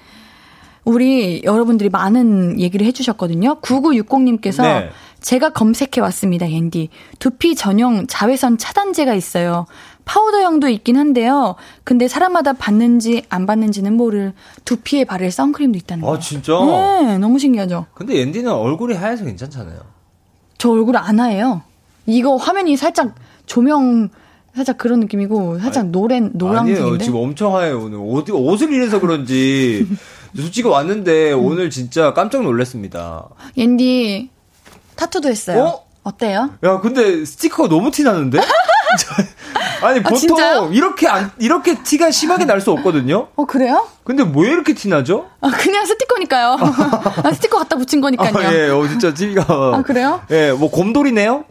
우리 여러분들이 많은 얘기를 해주셨거든요. 9960님께서
네.
제가 검색해 왔습니다, 앤디. 두피 전용 자외선 차단제가 있어요. 파우더형도 있긴 한데요. 근데 사람마다 받는지 안 받는지는 모를 두피에 바를 선크림도 있다는 거예요.
아, 진짜?
네, 너무 신기하죠.
근데 앤디는 얼굴이 하얘서 괜찮잖아요.
저 얼굴 안 하예요. 이거 화면이 살짝 조명 살짝 그런 느낌이고 살짝 노란
아니에요.
노란색인데.
지금 엄청 하얘요, 오늘. 어디, 옷을 이래서 그런지. 솔직히 왔는데 오늘 진짜 깜짝 놀랐습니다.
앤디 타투도 했어요.
어?
어때요?
야, 근데 스티커가 너무 티 나는데? 아니, 보통
진짜요?
이렇게 안, 이렇게 티가 심하게 날 수 없거든요?
어 그래요?
근데 왜 이렇게 티 나죠?
아, 그냥 스티커니까요. 아, 스티커 갖다 붙인 거니까요.
아, 예, 어, 진짜 티가.
아, 그래요?
예, 뭐 곰돌이네요?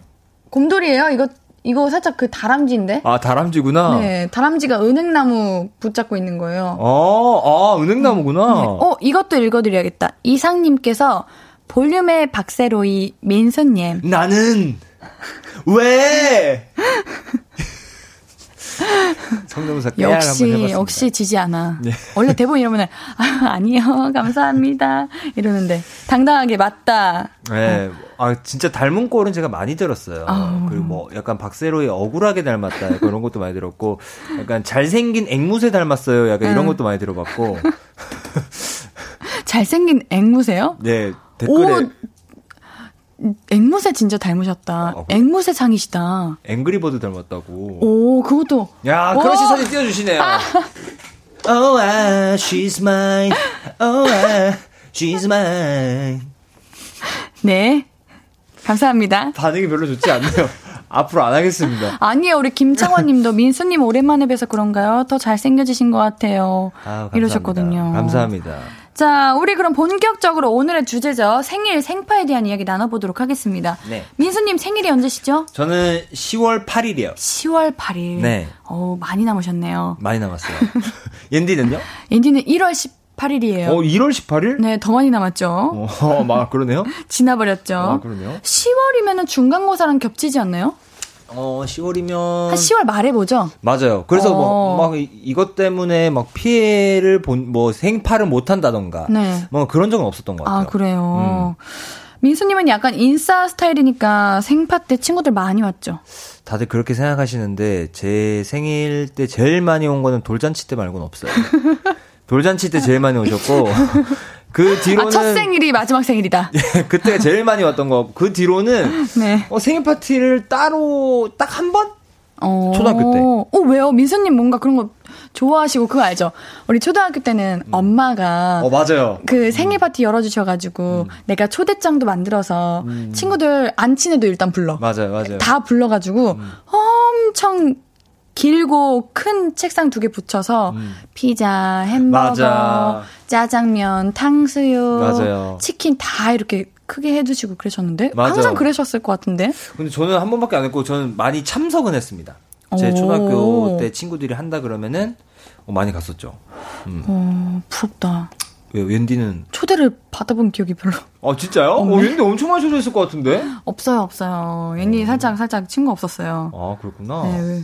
곰돌이에요? 이거 이거 살짝 그 다람쥐인데?
아, 다람쥐구나.
네, 다람쥐가 은행나무 붙잡고 있는 거예요.
아, 아, 은행나무구나.
어, 이것도 읽어드려야겠다. 이상님께서 볼륨의 박세로이 민수님.
나는 왜 성대모사 깨알 한번
역시
해봤습니다.
역시 지지 않아.
네.
원래 대본 이러면은 아, 아니요 감사합니다 이러는데 당당하게 맞다.
네, 아 진짜 닮은 꼴은 제가 많이 들었어요.
아우.
그리고 뭐 약간 박세로의 억울하게 닮았다, 약간 이런 것도 많이 들었고, 약간 잘생긴 앵무새 닮았어요, 약간 이런
응.
것도 많이 들어봤고,
잘생긴 앵무새요?
네 댓글에
앵무새 진짜 닮으셨다.
어, 그-
앵무새 상이시다.
앵그리버드 닮았다고.
오 그것도
야,
오!
그러시 사진 띄워주시네요. Oh, ah, she's mine. Oh, ah, she's mine.
네 감사합니다.
반응이 별로 좋지 않네요. 앞으로 안 하겠습니다.
아니에요 우리 김창원 님도 민수님 오랜만에 뵈서 그런가요? 더 잘생겨지신 것 같아요.
아.
이러셨거든요.
감사합니다.
자, 우리 그럼 본격적으로 오늘의 주제죠. 생일, 생파에 대한 이야기 나눠보도록 하겠습니다.
네.
민수님 생일이 언제시죠?
저는 10월 8일이요.
10월 8일.
네.
어 많이 남으셨네요.
많이 남았어요. 옌디는요?
인디는 1월 18일이에요.
어, 1월 18일?
네, 더 많이 남았죠.
어, 막 그러네요.
지나버렸죠.
아, 그러네요.
10월이면 중간고사랑 겹치지 않나요?
어, 10월이면
한 10월 말에 보죠?
맞아요. 그래서
어.
뭐, 막, 이- 이것 때문에 막 피해를 본, 뭐, 생파를 못 한다던가.
네.
뭐, 그런 적은 없었던 것 같아요. 음.
아, 그래요. 민수님은 약간 인싸 스타일이니까 생파 때 친구들 많이 왔죠.
다들 그렇게 생각하시는데, 제 생일 때 제일 많이 온 거는 돌잔치 때 말고는 없어요. 돌잔치 때 제일 많이 오셨고, 그 뒤로는.
아, 첫 생일이 마지막 생일이다.
그때가 제일 많이 왔던 거. 그 뒤로는,
네.
어, 생일 파티를 따로 딱 한 번?
어.
초등학교 때.
어, 왜요? 민수님 뭔가 그런 거 좋아하시고 그거 알죠? 우리 초등학교 때는 엄마가
어, 맞아요.
그 생일 파티 열어주셔가지고 내가 초대장도 만들어서 친구들 안 친해도 일단 불러.
맞아요, 맞아요.
다 불러가지고 엄청 길고 큰 책상 두 개 붙여서 피자, 햄버거,
맞아.
짜장면, 탕수육,
맞아요.
치킨 다 이렇게 크게 해두시고 그러셨는데
맞아.
항상 그러셨을 것 같은데.
근데 저는 한 번밖에 안 했고 저는 많이 참석은 했습니다. 제
오.
초등학교 때 친구들이 한다 그러면은 어, 많이 갔었죠. 음.
어, 부럽다.
왜 웬디는
초대를 받아본 기억이 별로
아 진짜요? 어,
없네.
웬디 엄청 많이 초대했을 것 같은데?
없어요, 없어요. 왠지 살짝 살짝 친구 없었어요.
아 그렇구나.
네,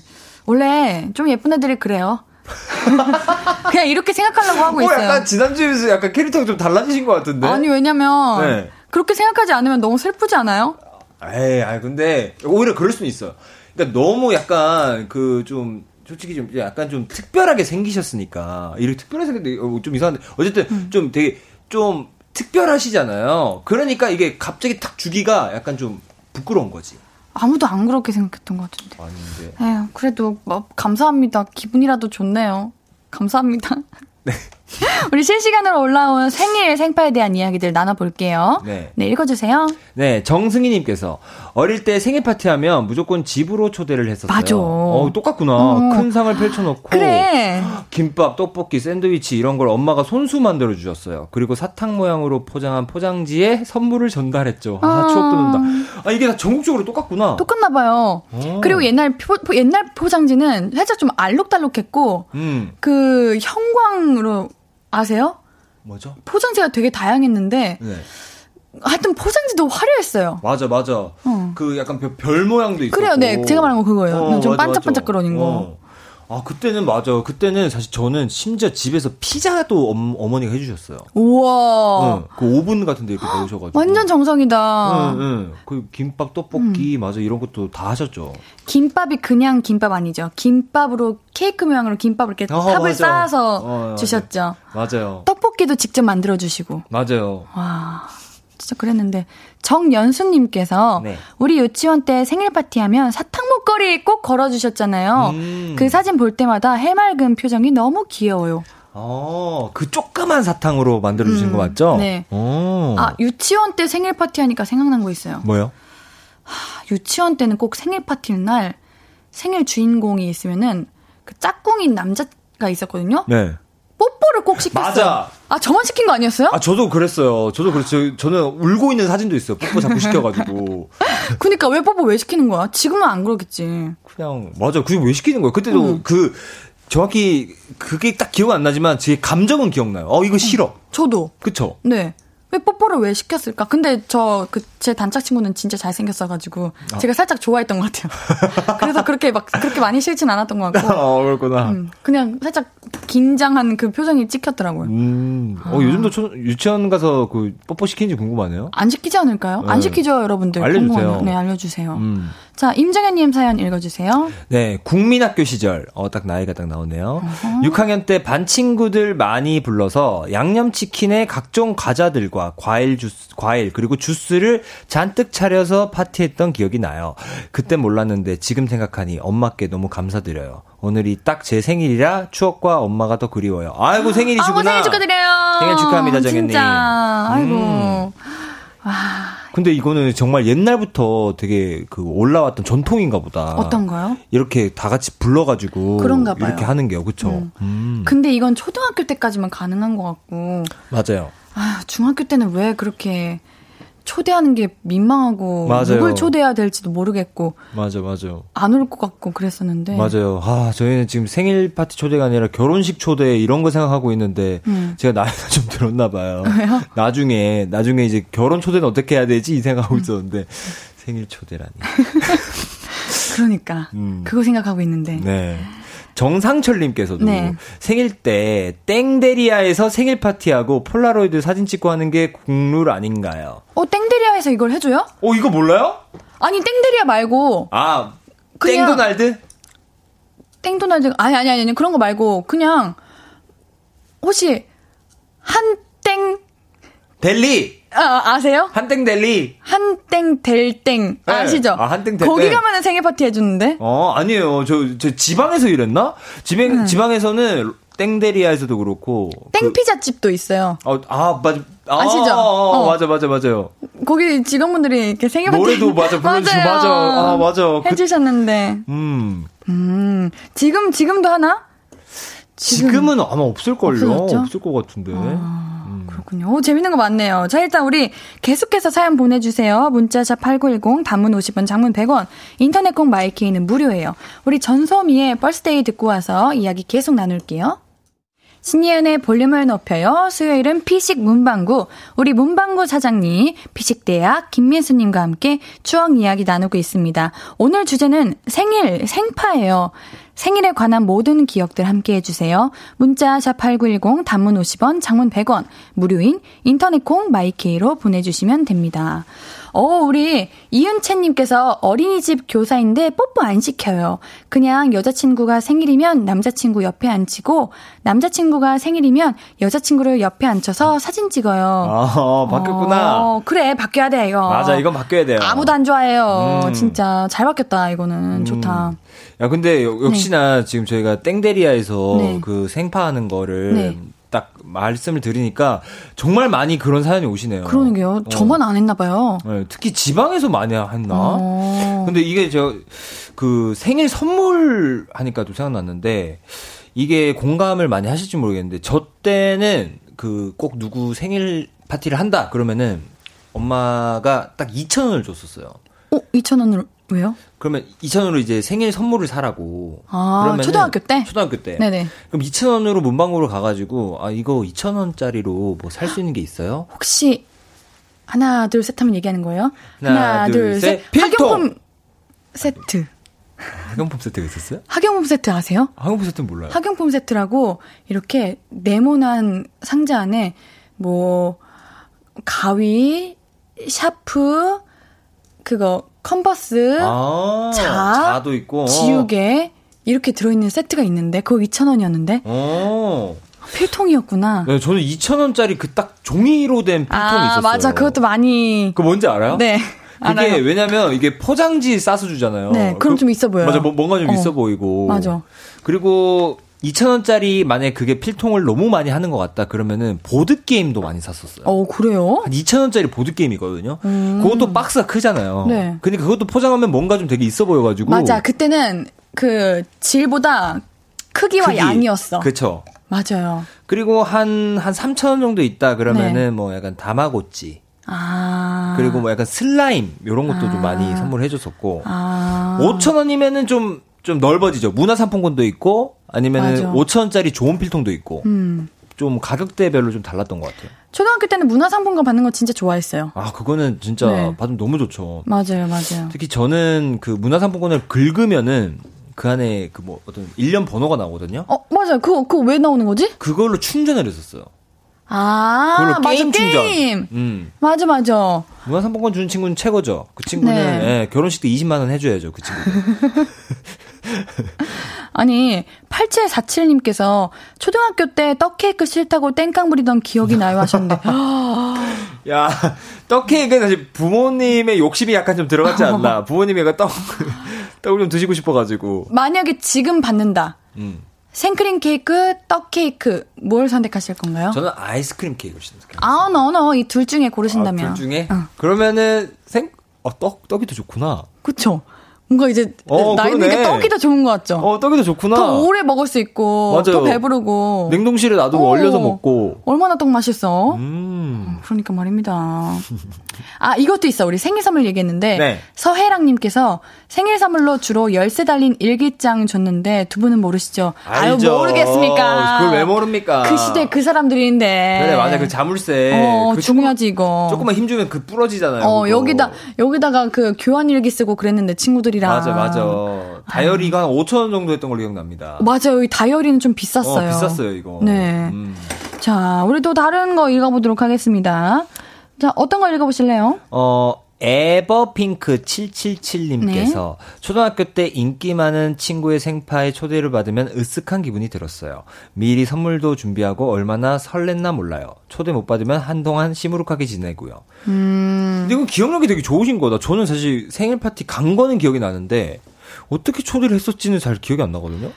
원래 좀 예쁜 애들이 그래요. 그냥 이렇게 생각하려고 하고
어,
있어요.
약간 지난주에서 약간 캐릭터가 좀 달라지신 것 같은데?
아니 왜냐면
네.
그렇게 생각하지 않으면 너무 슬프지 않아요?
에이, 아 근데 오히려 그럴 수는 있어요. 그러니까 너무 약간 그 좀 솔직히 좀 약간 좀 특별하게 생기셨으니까 이렇게 특별하게 생겼는데 어, 좀 이상한데 어쨌든
음.
좀 되게 좀 특별하시잖아요. 그러니까 이게 갑자기 탁 주기가 약간 좀 부끄러운 거지.
아무도 안 그렇게 생각했던 것 같은데.
아닌데.
에휴, 그래도 뭐, 감사합니다. 기분이라도 좋네요. 감사합니다. 우리 실시간으로 올라온 생일 생파에 대한 이야기들 나눠볼게요.
네.
네, 읽어주세요.
네, 정승희님께서 어릴 때 생일 파티하면 무조건 집으로 초대를 했었어요.
맞아.
어, 똑같구나.
어.
큰 상을 펼쳐놓고
그래.
김밥, 떡볶이, 샌드위치 이런 걸 엄마가 손수 만들어 주셨어요. 그리고 사탕 모양으로 포장한 포장지에 선물을 전달했죠. 아,
아.
추억 돋는다. 아, 이게 다 전국적으로 똑같구나.
똑같나 봐요.
어.
그리고 옛날 포, 포- 옛날 포장지는 살짝 좀 알록달록했고
음,
그 형광으로 아세요?
뭐죠?
포장지가 되게 다양했는데
네.
하여튼 포장지도 화려했어요.
맞아, 맞아.
어.
그 약간 별, 별 모양도 있고.
그래요, 네. 제가 말한 거 그거예요. 좀
맞아,
반짝반짝거리는
맞아.
거.
어. 아, 그때는 맞아. 그때는 사실 저는 심지어 집에서 피자도 엄, 어머니가 해주셨어요.
우와.
응, 그 오븐 같은데 이렇게 넣으셔가지고.
완전 정성이다.
응, 응. 그 김밥, 떡볶이,
음.
맞아. 이런 것도 다 하셨죠.
김밥이 그냥 김밥 아니죠. 김밥으로 케이크 모양으로 김밥을 이렇게
어,
탑을
맞아.
쌓아서
어, 맞아.
주셨죠.
맞아요.
떡볶이도 직접 만들어 주시고.
맞아요.
와, 진짜 그랬는데 정연수님께서
네.
우리 유치원 때 생일 파티하면 사탕 목걸이 꼭 걸어주셨잖아요.
음.
그 사진 볼 때마다 해맑은 표정이 너무 귀여워요.
어, 그 조그만 사탕으로 만들어주신
음,
거 맞죠?
네.
오.
아 유치원 때 생일 파티 하니까 생각난 거 있어요.
뭐요?
유치원 때는 꼭 생일 파티는 날 생일 주인공이 있으면은 그 짝꿍인 남자가 있었거든요.
네.
뽀뽀를 꼭 시켰어요.
맞아.
아 저만 시킨 거 아니었어요?
아, 저도 그랬어요. 저도 그랬어요. 저는 울고 있는 사진도 있어요. 뽀뽀 자꾸 시켜가지고.
그니까 왜 뽀뽀 왜 시키는 거야? 지금은 안 그러겠지.
그냥, 맞아. 그게 왜 시키는 거예요? 그때도
음.
그, 정확히 그게 딱 기억 안 나지만 제 감정은 기억나요. 어, 이거 싫어.
저도.
그쵸?
네. 왜 뽀뽀를 왜 시켰을까? 근데 저 그 제 단짝 친구는 진짜 잘생겼어가지고 제가 살짝 좋아했던 것 같아요. 그래서 그렇게 막 그렇게 많이 싫진 않았던 것 같고
어, 그렇구나.
음, 그냥 살짝 긴장한 그 표정이 찍혔더라고요.
음. 어, 요즘도 초, 유치원 가서 그 뽀뽀 시키는지 궁금하네요.
안 시키지 않을까요? 안
네.
시키죠, 여러분들.
알려주세요.
궁금하면. 네, 알려주세요.
음.
자, 임정현님 사연 읽어주세요.
네, 국민학교 시절. 어, 딱 나이가 딱 나오네요. 6학년 때 반 친구들 많이 불러서 양념치킨에 각종 과자들과 과일 주스, 과일, 그리고 주스를 잔뜩 차려서 파티했던 기억이 나요. 그때 몰랐는데 지금 생각하니 엄마께 너무 감사드려요. 오늘이 딱 제 생일이라 추억과 엄마가 더 그리워요. 아이고, 생일이시구나.
아이고, 생일 축하드려요.
생일 축하합니다, 정현님.
진짜. 아이고.
음. 근데 이거는 정말 옛날부터 되게 그 올라왔던 전통인가 보다.
어떤 거요?
이렇게 다 같이 불러가지고
그런가 봐요.
이렇게 하는 게요, 그쵸? 음.
근데 이건 초등학교 때까지만 가능한 것 같고,
맞아요.
아, 중학교 때는 왜 그렇게 초대하는 게 민망하고,
맞아요.
누굴 초대해야 될지도 모르겠고,
맞아, 맞아.
안 올 것 같고 그랬었는데.
맞아요. 아, 저희는 지금 생일 파티 초대가 아니라 결혼식 초대 이런 거 생각하고 있는데
음.
제가 나이가 좀 들었나 봐요.
왜요?
나중에 나중에 이제 결혼 초대는 어떻게 해야 되지 이 생각하고
음.
있었는데 생일 초대라니.
그러니까.
음.
그거 생각하고 있는데.
네. 정상철님께서도
네.
생일 때 땡데리아에서 생일 파티하고 폴라로이드 사진 찍고 하는 게 국룰 아닌가요?
어, 땡데리아에서 이걸 해줘요?
어 이거 몰라요?
아니, 땡데리아 말고,
아
그냥-
땡도날드?
땡도날드, 아니, 아니, 아니, 아니, 그런 거 말고, 그냥, 혹시, 한땡,
델리
아, 아세요?
한땡 델리.
한땡 델땡
네.
아시죠?
아, 한땡 델땡.
거기 가면은 생일 파티 해주는데.
어 아니에요. 저 저 지방에서 일했나? 지방 지방에서는 땡데리아에서도 그렇고 그-
땡 피자 집도 있어요.
어, 아, 맞아. 아,
아시죠?
어,
어.
맞아, 맞아, 맞아요.
거기 직원분들이 이렇게 생일 파티
노래도 맞아, 불러주시고,
맞아요.
맞아. 아, 맞아. 그-
해주셨는데.
음.
음 지금 지금도 하나?
지금, 은 아마 없을걸요?
없어졌죠? 아.
없을 것 같은데. 음.
그렇군요. 오, 재밌는 거 많네요. 자, 일단 우리 계속해서 사연 보내주세요. 문자샵 8910, 단문 50원, 장문 100원, 인터넷 콩 My K는 무료예요. 우리 전소미의 Birthday 듣고 와서 이야기 계속 나눌게요. 신예은의 볼륨을 높여요. 수요일은 피식 문방구. 우리 문방구 사장님, 피식대학 김민수님과 함께 추억 이야기 나누고 있습니다. 오늘 주제는 생일, 생파예요. 생일에 관한 모든 기억들 함께 해주세요. 문자 샵8910 단문 50원, 장문 100원, 무료인 인터넷 콩 마이케이로 보내주시면 됩니다. 어, 우리 이윤채님께서 어린이집 교사인데 뽀뽀 안 시켜요. 그냥 여자친구가 생일이면 남자친구 옆에 앉히고 남자친구가 생일이면 여자친구를 옆에 앉혀서 사진 찍어요.
아, 바뀌었구나.
어, 그래, 바뀌어야 돼, 이거.
맞아, 이건 바뀌어야 돼요.
아무도 안 좋아해요.
음.
진짜. 잘 바뀌었다, 이거는. 좋다.
야, 근데 여- 역시나 지금 저희가 땡데리아에서
네.
그 생파하는 거를
네.
딱 말씀을 드리니까 정말 많이 그런 사연이 오시네요.
그러게요.
어.
저만 안 했나 봐요.
네, 특히 지방에서 많이 했나?
어.
근데 이게 저 그 생일 선물 하니까 또 생각났는데 이게 공감을 많이 하실지 모르겠는데 저 때는 그 꼭 누구 생일 파티를 한다 그러면은 엄마가 딱 2천 원을 줬었어요.
어, 2,000원으로, 왜요?
그러면 2천 원으로 이제 생일 선물을 사라고.
아, 초등학교 때?
초등학교 때.
네네.
그럼 2천 원으로 문방구로 가가지고 아 이거 2천 원짜리로 뭐 살 수 있는 게 있어요?
혹시, 하나, 둘, 셋 하면 얘기하는 거예요?
하나, 둘, 셋. 필통!
학용품 세트.
학용품 세트가 있었어요?
학용품 세트 아세요?
학용품 세트는 몰라요.
학용품 세트라고 이렇게 네모난 상자 안에 뭐 가위, 샤프, 그거 컴퍼스,
아,
자,
자도 있고.
지우개 이렇게 들어있는 세트가 있는데 그거 2,000원이었는데
어.
필통이었구나.
네, 저는 2,000원짜리 그 딱 종이로 된 필통이
아
있었어요.
맞아 그것도 많이
그거 뭔지 알아요?
네
그게
알아요.
왜냐면 이게 포장지 싸서 주잖아요.
네 그럼 좀 있어 보여요.
맞아, 뭐- 뭔가 좀
어.
있어 보이고.
맞아.
그리고 2,000원짜리 만약에 그게 필통을 너무 많이 하는 것 같다 그러면은 보드게임도 많이 샀었어요.
어 그래요?
한 2,000원짜리 보드게임이거든요. 그것도 박스가 크잖아요.
음. 네.
그러니까 그것도 포장하면 뭔가 좀 되게 있어 보여가지고.
맞아 그때는 그 질보다 크기와
크기.
양이었어.
그쵸.
맞아요.
그리고 한, 한 3,000원 정도 있다 그러면은
네.
뭐 약간 다마고찌.
아
그리고 뭐 약간 슬라임, 요런 것도 좀
아.
많이 선물해 줬었고.
아
5,000원이면은 좀, 좀 넓어지죠. 문화상품권도 있고, 아니면은
맞아.
5,000원짜리 좋은 필통도 있고.
음.
좀 가격대별로 좀 달랐던 것 같아요.
초등학교 때는 문화상품권 받는 거 진짜 좋아했어요.
아, 그거는 진짜
네.
받으면 너무 좋죠.
맞아요, 맞아요.
특히 저는 그 문화상품권을 긁으면은 그 안에 그 뭐 어떤 일련 번호가 나오거든요.
어 맞아요. 그거 그거 왜 나오는 거지?
그걸로 충전을 했었어요.
아
그걸로
맞아
게임 충전.
게임.
음.
맞아 맞아.
문화상품권 주는 친구는 최고죠. 그 친구는
네.
예, 결혼식 때 20만 원 해줘야죠. 그 친구.
아니 8747님께서 초등학교 때 떡케이크 싫다고 땡깡 부리던 기억이 나요 하셨는데
야, 떡케이크는 사실 부모님의 욕심이 약간 좀 들어갔지 않나. 부모님이 떡, 떡을 좀 드시고 싶어가지고.
만약에 지금 받는다.
음.
생크림 케이크, 떡 케이크 뭘 선택하실 건가요?
저는 아이스크림 케이크를 신었어요.
아, 너너 이둘 중에 고르신다면.
아, 둘 중에?
응.
그러면은 생, 어, 떡, 떡이 더 좋구나.
그쵸? 뭔가 이제
어,
나이. 드니까 떡이 더 좋은 것 같죠?
어, 떡이 더 좋구나.
더 오래 먹을 수 있고
맞아요.
더 배부르고
냉동실에 놔두고
어.
얼려서 먹고.
얼마나 떡 맛있어?
음.
그러니까 말입니다. 아, 이것도 있어. 우리 생일 선물 얘기했는데
네.
서혜랑 님께서 생일 선물로 주로 열쇠 달린 일기장 줬는데 두 분은 모르시죠? 아유
알죠.
모르겠습니까?
그걸 왜 모릅니까?
그 시대 그 사람들인데.
그래, 맞아. 그 자물쇠.
어,
그
중요하지 이거.
조금만 힘 주면 그 부러지잖아요.
어
그거.
여기다 여기다가 그 교환 일기 쓰고 그랬는데 친구들이랑.
맞아, 맞아. 다이어리가 한 5,000원 정도 했던 걸로 기억납니다.
맞아요. 이 다이어리는 좀 비쌌어요.
어, 비쌌어요, 이거.
네.
음.
자, 우리 또 다른 거 읽어보도록 하겠습니다. 자, 어떤 거 읽어보실래요?
어, 에버핑크 777님께서 초등학교 때 인기 많은 친구의 생파에 초대를 받으면 으쓱한 기분이 들었어요. 미리 선물도 준비하고 얼마나 설렜나 몰라요. 초대 못 받으면 한동안 시무룩하게 지내고요.
음.
근데 이건 기억력이 되게 좋으신 거다. 저는 사실 생일 파티 간 거는 기억이 나는데 어떻게 초대를 했었지는 잘 기억이 안 나거든요.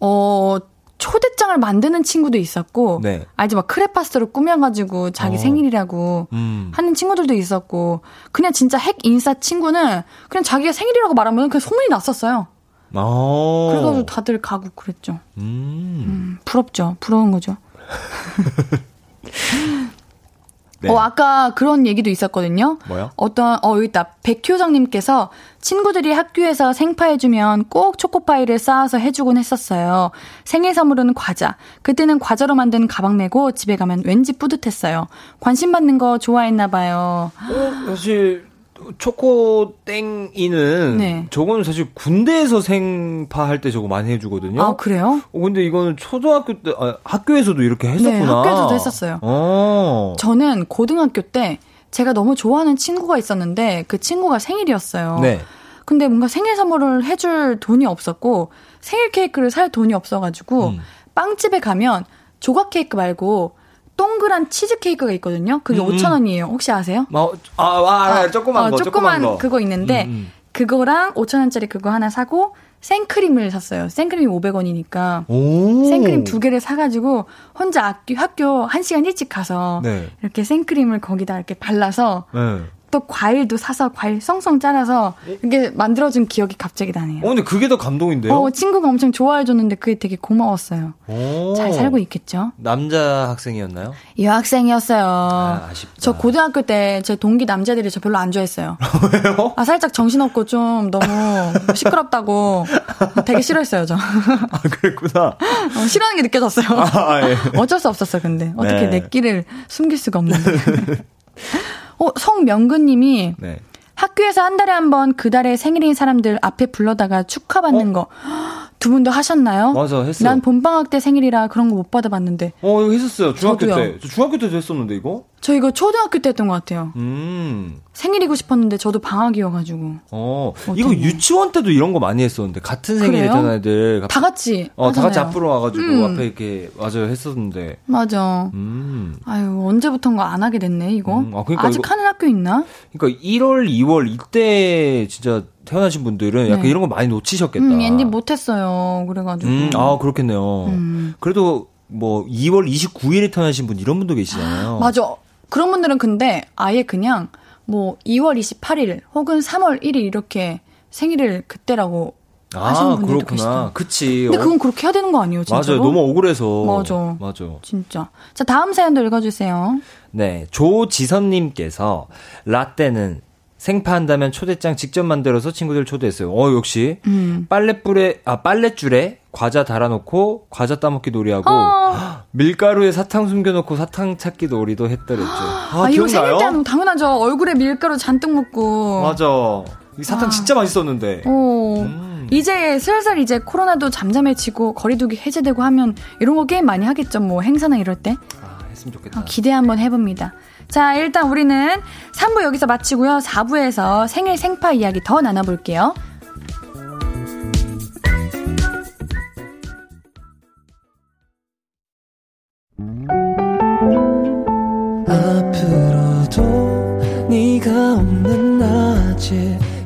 어, 초대장을 만드는 친구도 있었고,
네.
알지, 막 크레파스로 꾸며가지고 자기
어.
생일이라고
음.
하는 친구들도 있었고, 그냥 진짜 핵 인싸 친구는 그냥 자기가 생일이라고 말하면 그냥 소문이 났었어요.
어.
그래가지고 다들 가고 그랬죠.
음.
음, 부럽죠. 부러운 거죠.
네.
어, 아까 그런 얘기도 있었거든요.
뭐요?
어떤, 어, 여기 있다. 백효정님께서 친구들이 학교에서 생파해주면 꼭 초코파이를 쌓아서 해주곤 했었어요. 생일 선물은 과자. 그때는 과자로 만든 가방 메고 집에 가면 왠지 뿌듯했어요. 관심 받는 거 좋아했나봐요.
어, 사실 초코 땡이는
네.
저거는 사실 군대에서 생파 할 때 저거 많이 해주거든요.
아, 그래요?
어, 근데 이거는 초등학교 때 아, 학교에서도 이렇게 했었구나.
네, 학교에서도 했었어요.
어.
저는 고등학교 때 제가 너무 좋아하는 친구가 있었는데 그 친구가 생일이었어요.
네.
근데 뭔가 생일 선물을 해줄 돈이 없었고 생일 케이크를 살 돈이 없어가지고
음.
빵집에 가면 조각 케이크 말고 동그란 치즈 케이크가 있거든요. 그게
음.
5천 원이에요. 혹시 아세요?
아, 아, 아, 알아요. 조그만
어,
거,
조그만
조그만 거.
그거 있는데
음, 음.
그거랑 5천 원짜리 그거 하나 사고 생크림을 샀어요. 생크림이 500원이니까
오.
생크림 두 개를 사가지고 혼자 학교, 학교 한 시간 일찍 가서
네.
이렇게 생크림을 거기다 이렇게 발라서
네.
또 과일도 사서 과일 썽썽 잘라서 이렇게 만들어준 기억이 갑자기 나네요.
어, 근데 그게 더 감동인데요?
어, 친구가 엄청 좋아해줬는데 그게 되게 고마웠어요.
오.
잘 살고 있겠죠?
남자 학생이었나요?
여학생이었어요.
아, 아쉽다.
저 고등학교 때 제 동기 남자들이 저 별로 안 좋아했어요.
왜요?
아, 살짝 정신없고 좀 너무 시끄럽다고 되게 싫어했어요, 저.
아, 그랬구나.
어, 싫어하는 게 느껴졌어요.
아, 예.
어쩔 수 없었어, 근데. 어떻게
네.
내 끼를 숨길 수가 없는데. 어, 성명근님이
네.
학교에서 한 달에 한 번 그 달에 생일인 사람들 앞에 불러다가 축하받는 거. 두 분도 하셨나요?
맞아, 했어.
난 봄방학 때 생일이라 그런 거 못 받아봤는데.
어, 이거 했었어요. 중학교
저도요.
때. 저 중학교 때도 했었는데, 이거?
저 이거 초등학교 때 했던 것 같아요.
음.
생일이고 싶었는데 저도 방학이어가지고.
어, 이거
거?
유치원 때도 이런 거 많이 했었는데, 같은? 태어난 애들.
다 같이.
어, 다 같이
하잖아요.
앞으로 와가지고
음.
앞에 이렇게, 맞아요, 했었는데.
맞아.
음.
아유, 언제부턴가 안 하게 됐네, 이거.
음, 아, 그러니까
직
이거-
하는 학교 있나?
그러니까 1월, 2월 이때 진짜 태어나신 분들은 약간
네.
이런 거 많이 놓치셨겠다.
음, 엔딩 못했어요. 그래가지고.
음, 아, 그렇겠네요.
음.
그래도 뭐 2월 29일에 태어나신 분 이런 분도 계시잖아요.
맞아. 그런 분들은 근데 아예 그냥 뭐 2월 28일 혹은 3월 1일 이렇게 생일을 그때라고 하시는
아,
분들도
그렇구나.
계시다.
그치.
근데
어,
그건 그렇게 해야 되는 거 아니에요, 진짜로?
맞아요. 너무 억울해서.
맞아.
맞아.
진짜. 자, 다음 사연도 읽어주세요.
네. 조지선님께서 라떼는 생파한다면 초대장 직접 만들어서 친구들 초대했어요. 어, 역시.
음.
빨랫불에, 아, 빨랫줄에 과자 달아놓고 과자 따먹기 놀이하고
어.
밀가루에 사탕 숨겨놓고 사탕 찾기 놀이도 했더랬죠. 아,
아, 이거 생일? 때거 당연하죠. 얼굴에 밀가루 잔뜩 묻고.
맞아. 이 사탕
아.
진짜 맛있었는데.
어.
음.
이제 슬슬 이제 코로나도 잠잠해지고 거리두기 해제되고 하면 이런 거 게임 많이 하겠죠. 뭐 행사나 이럴 때.
아, 했으면 좋겠다.
어, 기대 한번 해봅니다. 자, 일단 우리는 3부 여기서 마치고요. 4부에서 생일 생파 이야기 더 나눠볼게요.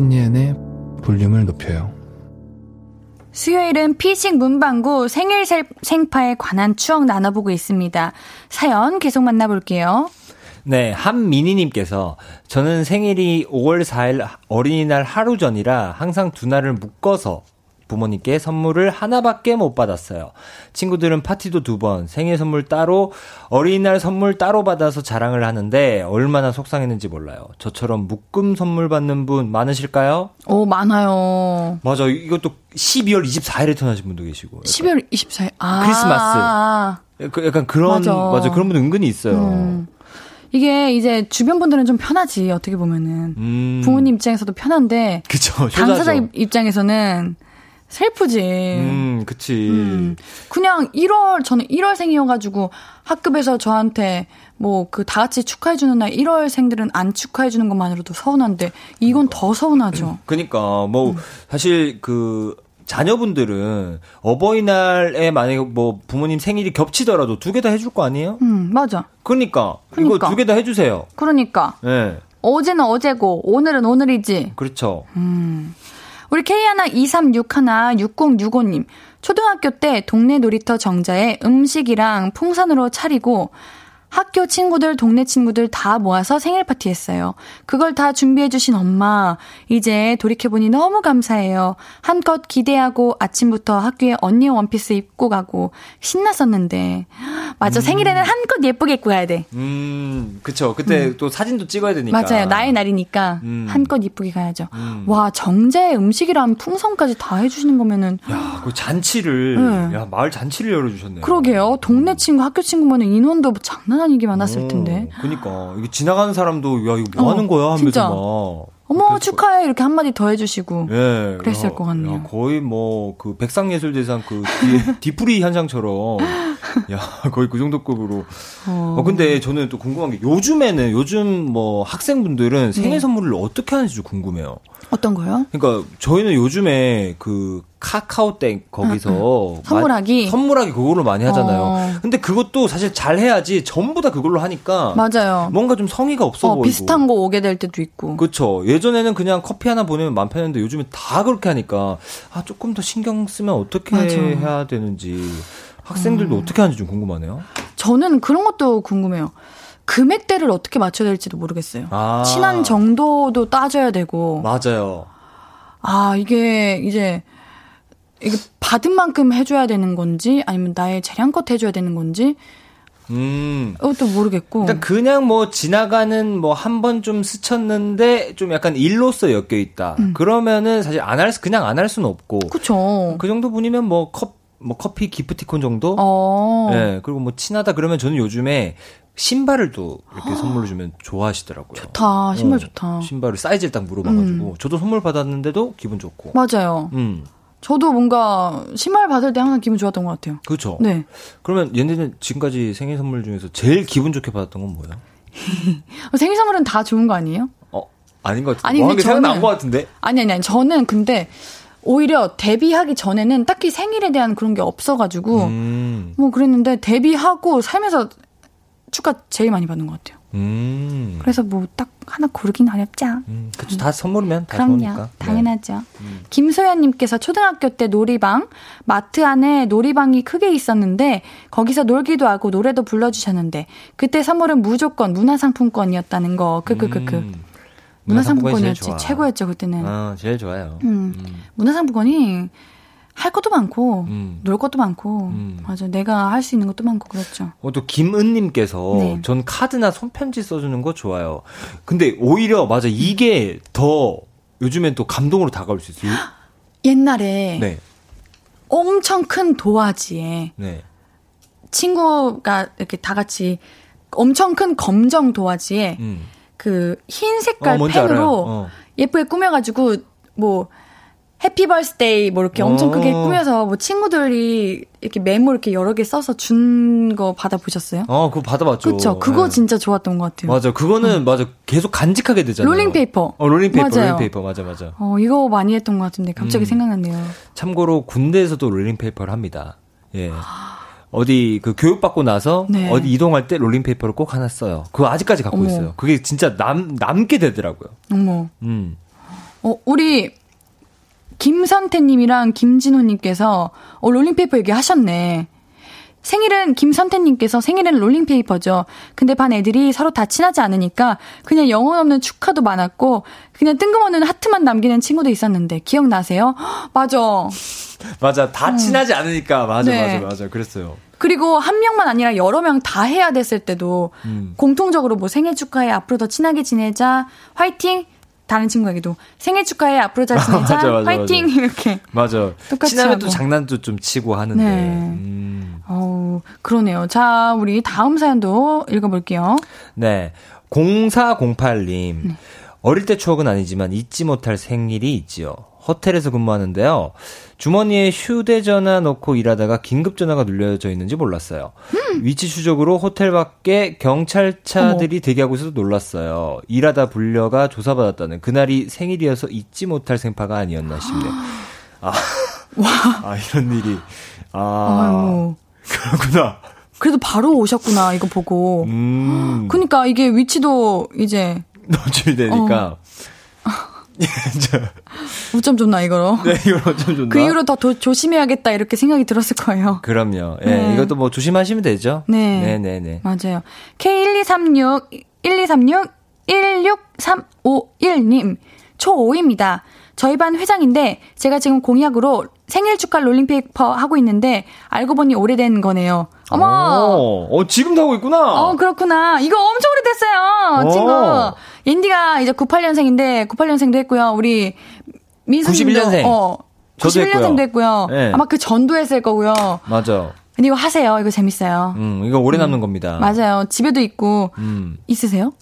신예은의 볼륨을 높여요
수요일은 피식 문방구 생일 셀- 생파에 관한 추억 나눠보고 있습니다. 사연 계속 만나볼게요.
네, 한민희님께서 저는 생일이 5월 4일 어린이날 하루 전이라 항상 두 날을 묶어서 부모님께 선물을 하나밖에 못 받았어요. 친구들은 파티도 두 번, 생일 선물 따로, 어린이날 선물 따로 받아서 자랑을 하는데 얼마나 속상했는지 몰라요. 저처럼 묶음 선물 받는 분 많으실까요?
오, 많아요.
맞아, 이것도 12월 24일에 태어나신 분도 계시고.
12월 24일. 아.
크리스마스.
아,
약간, 약간 그런,
맞아.
맞아. 그런 분들 은근히 있어요.
음. 이게 이제 주변 분들은 좀 편하지, 어떻게 보면은.
음.
부모님 입장에서도 편한데,
그쵸,
당사자 입장에서는 슬프지.
음, 그치.
음. 그냥 1월, 저는 1월생이어가지고 학급에서 저한테 뭐 그 다 같이 축하해주는 날 1월생들은 안 축하해주는 것만으로도 서운한데 이건 더 서운하죠.
그니까,
음.
뭐, 사실 그, 자녀분들은 어버이날에 만약에 뭐 부모님 생일이 겹치더라도 두 개 다 해줄 거 아니에요?
음, 맞아.
그러니까,
그러니까.
이거 두 개 다 해주세요.
그러니까.
예. 네,
어제는 어제고, 오늘은 오늘이지.
그렇죠.
음. 우리 K123616065님. 초등학교 때 동네 놀이터 정자에 음식이랑 풍선으로 차리고 학교 친구들, 동네 친구들 다 모아서 생일 파티 했어요. 그걸 다 준비해주신 엄마. 이제 돌이켜보니 너무 감사해요. 한껏 기대하고 아침부터 학교에 언니 원피스 입고 가고 신났었는데. 맞아, 생일에는 한껏 예쁘게 입고 가야 돼.
음, 그쵸. 그때 또 사진도 찍어야 되니까.
맞아요. 나의 날이니까
음.
한껏 이쁘게 가야죠.
음.
와 정자에 음식이랑 풍선까지 다 해주시는 거면은
야, 그 잔치를,
네.
야, 마을 잔치를 열어주셨네요.
그러게요. 동네 친구, 학교 친구면은 인원도 뭐 장난 아니게 많았을 텐데.
오, 그니까. 이게 지나가는 사람도, 야, 이거 뭐
어,
하는 거야? 하면서
진짜.
막.
어머 축하해 이렇게 한마디 더 해주시고.
예.
그랬을
야,
것 같네요.
야, 거의 뭐, 그, 백상예술대상 그, 디프리 현상처럼. 야, 거의 그 정도 급으로.
어.
어, 근데 저는 또 궁금한 게, 요즘에는, 요즘 뭐, 학생분들은 생일
네.
선물을 어떻게 하는지 좀 궁금해요.
어떤 거요?
그러니까, 저희는 요즘에 그, 카카오땡 거기서. 마-
선물하기?
선물하기 그걸로 많이 하잖아요.
어.
근데 그것도 사실 잘 해야지 전부 다 그걸로 하니까.
맞아요.
뭔가 좀 성의가 없어
어,
보이고.
비슷한 거 오게 될 때도 있고.
그쵸. 예전에는 그냥 커피 하나 보내면 맘 편했는데 요즘은 다 그렇게 하니까, 아, 조금 더 신경 쓰면 어떻게
맞아.
해야 되는지, 학생들도 어떻게 하는지 좀 궁금하네요.
저는 그런 것도 궁금해요. 금액대를 어떻게 맞춰야 될지도 모르겠어요.
아.
친한 정도도 따져야 되고.
맞아요.
아, 이게 이제 이게 받은 만큼 해줘야 되는 건지 아니면 나의 재량껏 해줘야 되는 건지
음.
그것도 모르겠고.
일단 그냥 뭐 지나가는 뭐 한 번 좀 스쳤는데 좀 약간 일로서 엮여 있다. 그러면은 사실 안 할, 그냥 안 할 수는 없고.
음. 그쵸.
그 정도 분이면 뭐 컵, 뭐 커피 기프티콘 정도?
어.
예, 그리고 뭐 친하다 그러면 저는 요즘에 신발을 또 이렇게 선물로 주면 좋아하시더라고요.
좋다. 신발
어,
좋다.
신발을 사이즈를 딱 물어봐가지고 저도 선물 받았는데도 기분 좋고.
맞아요.
음,
저도 뭔가 신발 받을 때 항상 기분 좋았던 것 같아요.
그렇죠.
네.
그러면 얘네는 지금까지 생일 선물 중에서 제일 기분 좋게 받았던 건 뭐예요?
어, 생일 선물은 다 좋은 거 아니에요?
어, 아닌 것 같은데.
아니,
뭐
근데
한게 생각난
저는-
것 같은데.
아니, 아니, 아니. 저는 근데 오히려 데뷔하기 전에는 딱히 생일에 대한 그런 게 없어가지고
음,
뭐 그랬는데 데뷔하고 살면서 축하 제일 많이 받는 것 같아요.
음.
그래서 뭐 딱 하나 고르긴 어렵죠.
음, 그쵸. 다 선물이면 다
그럼요.
좋으니까. 네.
당연하죠. 김소연님께서 초등학교 때 놀이방, 마트 안에 놀이방이 크게 있었는데, 거기서 놀기도 하고 노래도 불러주셨는데, 그때 선물은 무조건 문화상품권이었다는 거, 크크크크.
음,
문화상품권이었지. 최고였죠, 그때는.
어, 제일 좋아요.
음. 문화상품권이 할 것도 많고,
음.
놀 것도 많고,
음.
맞아. 내가 할 수 있는 것도 많고, 그렇죠.
어, 또 김은님께서
네.
전 카드나 손편지 써주는 거 좋아요. 근데 오히려 맞아 이게 더 요즘엔 또 감동으로 다가올 수 있어요.
옛날에
네,
엄청 큰 도화지에
네.
친구가 이렇게 다 같이 엄청 큰 검정 도화지에
음.
그 흰 색깔
어.
펜으로
어.
예쁘게 꾸며가지고 뭐 Happy Birthday 뭐 이렇게 엄청
어.
크게 꾸며서 뭐 친구들이 이렇게 메모 이렇게 여러 개 써서 준 거 받아 보셨어요?
어, 그거 받아봤죠.
그쵸. 그거
네.
진짜 좋았던 것 같아요.
맞아. 그거는 맞아. 계속 간직하게 되잖아요.
롤링페이퍼.
어, 롤링페이퍼,
맞아요.
롤링페이퍼. 맞아, 맞아.
어, 이거 많이 했던 것 같은데 갑자기
음.
생각났네요.
참고로 군대에서도 롤링페이퍼를 합니다. 예. 어디 그 교육받고 나서
네.
어디 이동할 때 롤링페이퍼를 꼭 하나 써요. 그거 아직까지 갖고
어머.
있어요. 그게 진짜 남, 남게 되더라고요.
어머.
음.
어, 우리 김선태님이랑 김진호님께서 어, 롤링페이퍼 얘기하셨네. 생일은 김선태님께서 생일은 롤링페이퍼죠. 근데 반 애들이 서로 다 친하지 않으니까 그냥 영혼 없는 축하도 많았고 그냥 뜬금없는 하트만 남기는 친구도 있었는데 기억나세요? 헉, 맞아.
맞아. 다 친하지 않으니까. 맞아,
음. 네.
맞아, 맞아. 그랬어요.
그리고 한 명만 아니라 여러 명 다 해야 됐을 때도
음.
공통적으로 뭐 생일 축하해 앞으로 더 친하게 지내자 화이팅 다른 친구에게도 생일 축하해 앞으로 잘 지내자
맞아, 맞아,
화이팅 이렇게
맞아.
똑같이
친하면 또
하고.
장난도 좀 치고 하는데.
네.
음.
어우 그러네요 자 우리 다음 사연도 읽어볼게요
네. 0408님.
네.
어릴 때 추억은 아니지만 잊지 못할 생일이 있지요. 호텔에서 근무하는데요. 주머니에 휴대전화 넣고 일하다가 긴급전화가 눌려져 있는지 몰랐어요.
음.
위치 추적으로 호텔 밖에 경찰차들이 대기하고 있어서 놀랐어요. 일하다 불려가 조사받았다는 그날이 생일이어서 잊지 못할 생파가 아니었나 싶네요. 아, 아 이런 일이. 아,
아유
그렇구나.
그래도 바로 오셨구나 이거 보고
음,
그니까 이게 위치도 이제
노출이 되니까.
우점 줬나 이거로
네, 이걸 어쩜 좋나?
그 이후로 더 도- 조심해야겠다 이렇게 생각이 들었을 거예요
그럼요. 예,
네.
이것도 뭐 조심하시면 되죠.
네.
네, 네, 네.
맞아요. K1236, 1236, 16351님, 초5입니다. 저희 반 회장인데, 제가 지금 공약으로 생일 축하 롤링페이퍼 하고 있는데, 알고 보니 오래된 거네요. 어머!
어, 어, 지금도 하고 있구나.
어, 그렇구나. 이거 엄청 오래됐어요,
오.
친구. 인디가 이제 98년생인데, 98년생도 했고요. 우리, 민수님도.
91년생.
어,
저도
91년생도 했고요.
네.
아마 그 전도 했을 거고요.
맞아.
근데 이거 하세요. 이거 재밌어요.
음, 이거 오래 남는 겁니다.
맞아요. 집에도 있고,
음,
있으세요?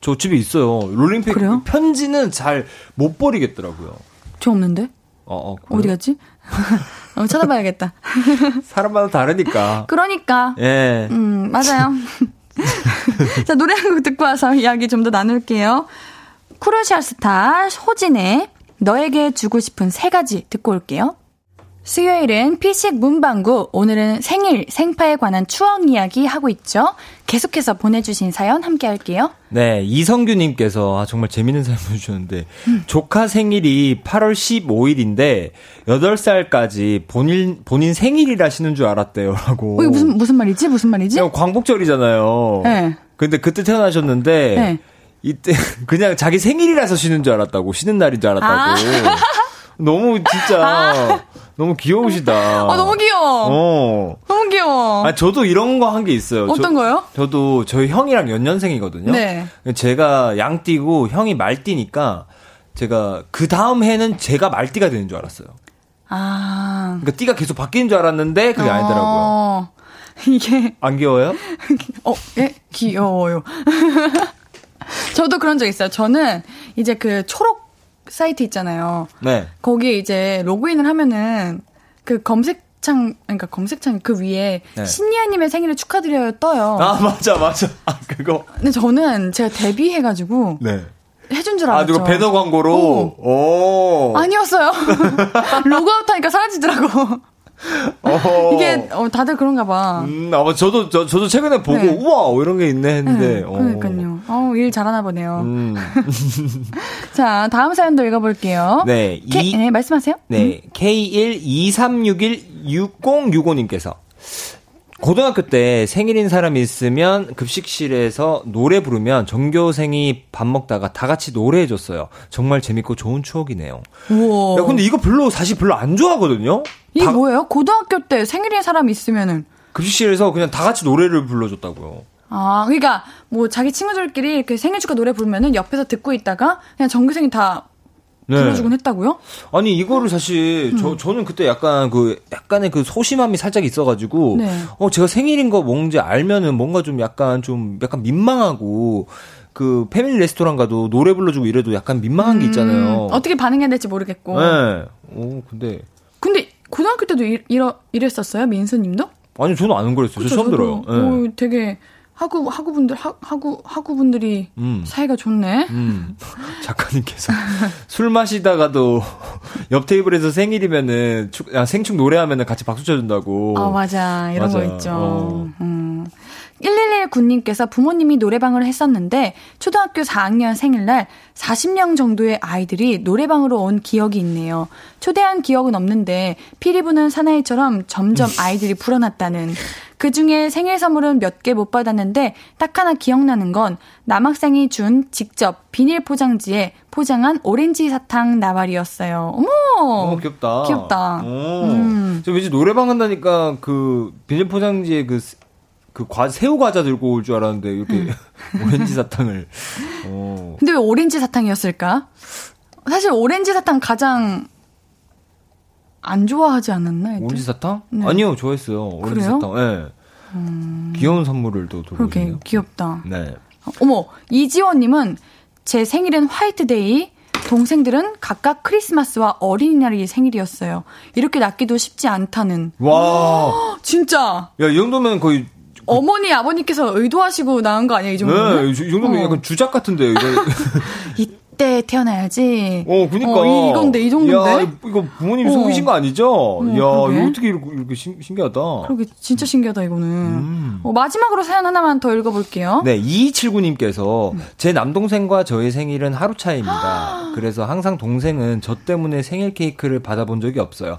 저 집에 있어요. 롤링페이퍼
그래요?
편지는 잘 못 버리겠더라고요.
저 없는데?
어, 어.
어디? 갔지? 어, 찾아봐야겠다.
사람마다 다르니까.
그러니까.
예.
음, 맞아요. 자, 노래 한 곡 듣고 와서 이야기 좀 더 나눌게요. 쿠르샤 스타 호진의 너에게 주고 싶은 세 가지 듣고 올게요. 수요일은 피식 문방구. 오늘은 생일, 생파에 관한 추억 이야기 하고 있죠. 계속해서 보내주신 사연 함께 할게요.
네, 이성규님께서 아, 정말 재밌는 사연 보내주셨는데,
음.
조카 생일이 8월 15일인데, 8살까지 본인, 본인 생일이라시는 줄 알았대요. 라고.
어, 이거 무슨, 무슨 말이지? 무슨 말이지?
광복절이잖아요.
네.
근데 그때 태어나셨는데
네.
이때 그냥 자기 생일이라서 쉬는 줄 알았다고 쉬는 날인 줄 알았다고.
아.
너무 진짜 너무 귀여우시다.
아, 너무 귀여워.
어.
너무 귀여워.
아 저도 이런 거 한 게 있어요.
어떤
저,
거요?
저도 저희 형이랑 연년생이거든요.
네.
제가 양띠고 형이 말띠니까 제가 그 다음 해는 제가 말띠가 되는 줄 알았어요.
아.
그러니까 띠가 계속 바뀌는 줄 알았는데 그게 아니더라고요.
어, 이게,
안 귀여워요?
어, 예? 귀여워요. 저도 그런 적 있어요. 저는 이제 그 초록 사이트 있잖아요.
네.
거기에 이제 로그인을 하면은 그 검색창, 그러니까 검색창 그 위에
네.
신예아님의 생일을 축하드려요 떠요.
아 맞아 맞아. 아 그거.
근데 저는 제가 데뷔해가지고
네.
해준 줄 알았죠.
누가 배너 광고로. 오.
아니었어요. 로그아웃 하니까 사라지더라고.
어허.
이게 어, 다들 그런가 봐.
음, 아, 저도, 저, 저도 최근에 보고,
네.
우와, 이런 게 있네 했는데.
네,
어.
그러니까요. 어, 일 잘하나 보네요.
음.
자, 다음 사연도 읽어볼게요.
네,
K,
이-
네, 말씀하세요.
네, K123616065님께서 고등학교 때 생일인 사람이 있으면 급식실에서 노래 부르면 전교생이 밥 먹다가 다 같이 노래해줬어요. 정말 재밌고 좋은 추억이네요.
우와.
야, 근데 이거 별로, 사실 별로 안 좋아하거든요?
이게
다-
뭐예요? 고등학교 때 생일인 사람이 있으면은.
급식실에서 그냥 다 같이 노래를 불러줬다고요.
아, 그러니까 뭐 자기 친구들끼리 이렇게 생일 축하 노래 부르면은 옆에서 듣고 있다가 그냥 전교생이 다
네.
불러주곤 했다고요?
아니 이거를 사실
음.
저 저는 그때 약간 그 약간의 그 소심함이 살짝 있어가지고
네.
어 제가 생일인 거 뭔지 알면은 뭔가 좀 약간 좀 약간 민망하고 그 패밀리 레스토랑 가도 노래 불러주고 이래도 약간 민망한 게 있잖아요.
음, 어떻게 반응해야 될지 모르겠고.
네. 오 근데
근데 고등학교 때도 이, 이러, 이랬었어요? 민수님도?
아니 저는 안 그랬어요. 저
그쵸,
처음 들어요.
저도.
네.
오, 되게 하구 학우분들 하, 하구 학우분들이
음.
사이가 좋네.
음, 작가님께서 술 마시다가도 옆 테이블에서 생일이면은 축, 아, 생축 노래하면은 같이 박수 쳐준다고.
아 맞아 이런
맞아요.
거 있죠.
어.
음. 1119님께서 부모님이 노래방을 했었는데 초등학교 4학년 생일날 40명 정도의 아이들이 노래방으로 온 기억이 있네요. 초대한 기억은 없는데 피리 부는 사나이처럼 점점 아이들이 불어났다는 그 중에 생일 선물은 몇 개 못 받았는데 딱 하나 기억나는 건 남학생이 준 직접 비닐 포장지에 포장한 오렌지 사탕 다발이었어요. 어머!
어, 귀엽다.
귀엽다.
오.
음.
저 왠지 노래방 한다니까 그 비닐 포장지에 그, 스- 그 과, 새우 과자 들고 올 줄 알았는데 이렇게
음.
오렌지 사탕을. 어.
근데 왜 오렌지 사탕이었을까? 사실 오렌지 사탕 가장 안 좋아하지 않았나?
오렌지 사탕?
네.
아니요, 좋아했어요. 오렌지
그래요? 음.
사탕. 예. 귀여운 선물을 또
그러게
들어오시네요.
귀엽다.
네.
어머 이지원님은 제 생일은 화이트데이. 동생들은 각각 크리스마스와 어린이날이 생일이었어요. 이렇게 낳기도 쉽지 않다는.
와.
진짜
야, 이 정도면 거의.
어머니 아버님께서 의도하시고 낳은 거 아니에요 이 정도면?
네, 이 정도면
어.
약간 주작 같은데요, 이거.
이 때 태어나야지.
어, 그니까.
어, 이건데 이 정도인데?
야, 이거 부모님이
어.
속이신 거 아니죠? 야,
그러게.
이거 어떻게 이렇게, 이렇게 신, 신기하다.
그러게 진짜 신기하다 이거는.
음.
어, 마지막으로 사연 하나만 더 읽어볼게요.
네, 2279님께서
음.
제 남동생과 저의 생일은 하루 차이입니다. 그래서 항상 동생은 저 때문에 생일 케이크를 받아본 적이 없어요.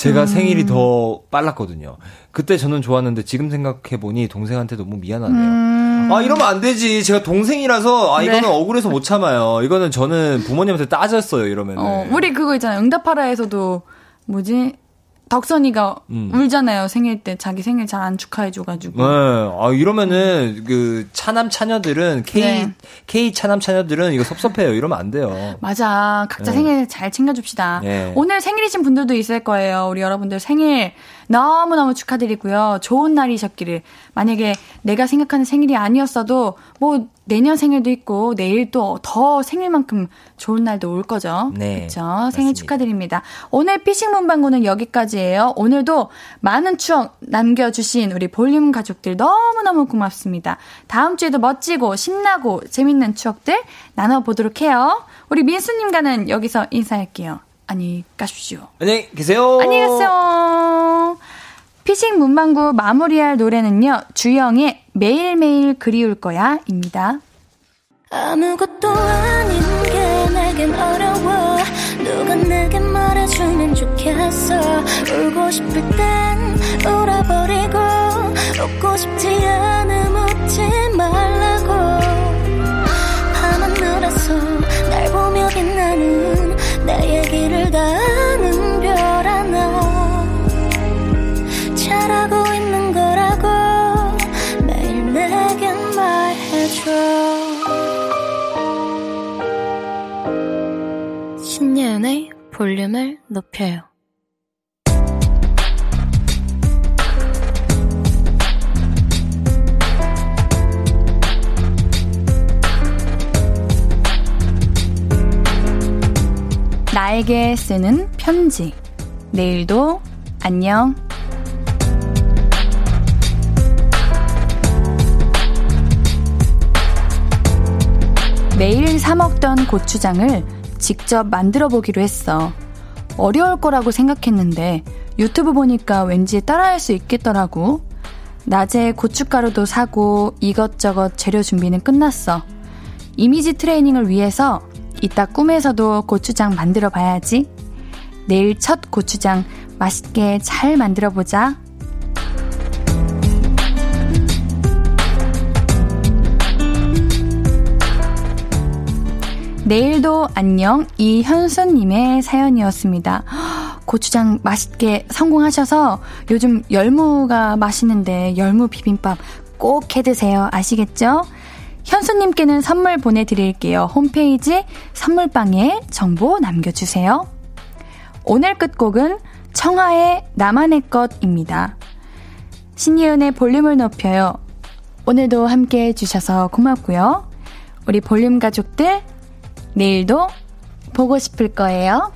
음.
제가 생일이 더 빨랐거든요. 그때 저는 좋았는데 지금 생각해보니 동생한테 너무 미안하네요. 아, 이러면 안 되지. 제가 동생이라서, 아, 이거는
음. 네.
억울해서 못 참아요. 이거는 저는 부모님한테 따졌어요, 이러면은.
어, 우리 그거 있잖아요. 응답하라에서도 뭐지? 덕선이가
음.
울잖아요. 생일 때 자기 생일 잘 안 축하해줘가지고.
네. 아, 이러면은, 그, 차남 차녀들은, K,
네.
K 차남 차녀들은 이거 섭섭해요. 이러면 안 돼요.
맞아. 각자
네.
생일 잘 챙겨줍시다.
네.
오늘 생일이신 분들도 있을 거예요. 우리 여러분들 생일 너무너무 축하드리고요. 좋은 날이셨기를. 만약에 내가 생각하는 생일이 아니었어도 뭐 내년 생일도 있고 내일 또 더 생일만큼 좋은 날도 올 거죠.
네,
그렇죠. 생일 축하드립니다. 오늘 피싱 문방구는 여기까지예요. 오늘도 많은 추억 남겨 주신 우리 볼륨 가족들 너무너무 고맙습니다. 다음 주에도 멋지고 신나고 재밌는 추억들 나눠 보도록 해요. 우리 민수 님과는 여기서 인사할게요. 안녕히 가십시오.
안녕히 계세요.
안녕히 계세요. 피싱 문방구 마무리할 노래는요. 주영의 매일매일 그리울 거야입니다.
아무것도 아닌 게 내겐 어려워 누가 내게 말해주면 좋겠어 울고 싶을 땐 울어버리고 웃고 싶지 않음 웃지 말라고 밤하늘에서 날 보며 빛나는 내 얘기 신 념의 볼륨을 높여요.
나에게 쓰는 편지. 내일도 안녕. 매일 사먹던 고추장을 직접 만들어 보기로 했어. 어려울 거라고 생각했는데 유튜브 보니까 왠지 따라할 수 있겠더라고. 낮에 고춧가루도 사고 이것저것 재료 준비는 끝났어. 이미지 트레이닝을 위해서 이따 꿈에서도 고추장 만들어 봐야지. 내일 첫 고추장 맛있게 잘 만들어 보자. 내일도 안녕 이현수님의 사연이었습니다. 고추장 맛있게 성공하셔서 요즘 열무가 맛있는데 열무 비빔밥 꼭 해 드세요. 아시겠죠? 현수님께는 선물 보내드릴게요. 홈페이지 선물방에 정보 남겨주세요. 오늘 끝곡은 청하의 나만의 것입니다. 신예은의 볼륨을 높여요. 오늘도 함께 해주셔서 고맙고요. 우리 볼륨 가족들, 내일도 보고 싶을 거예요.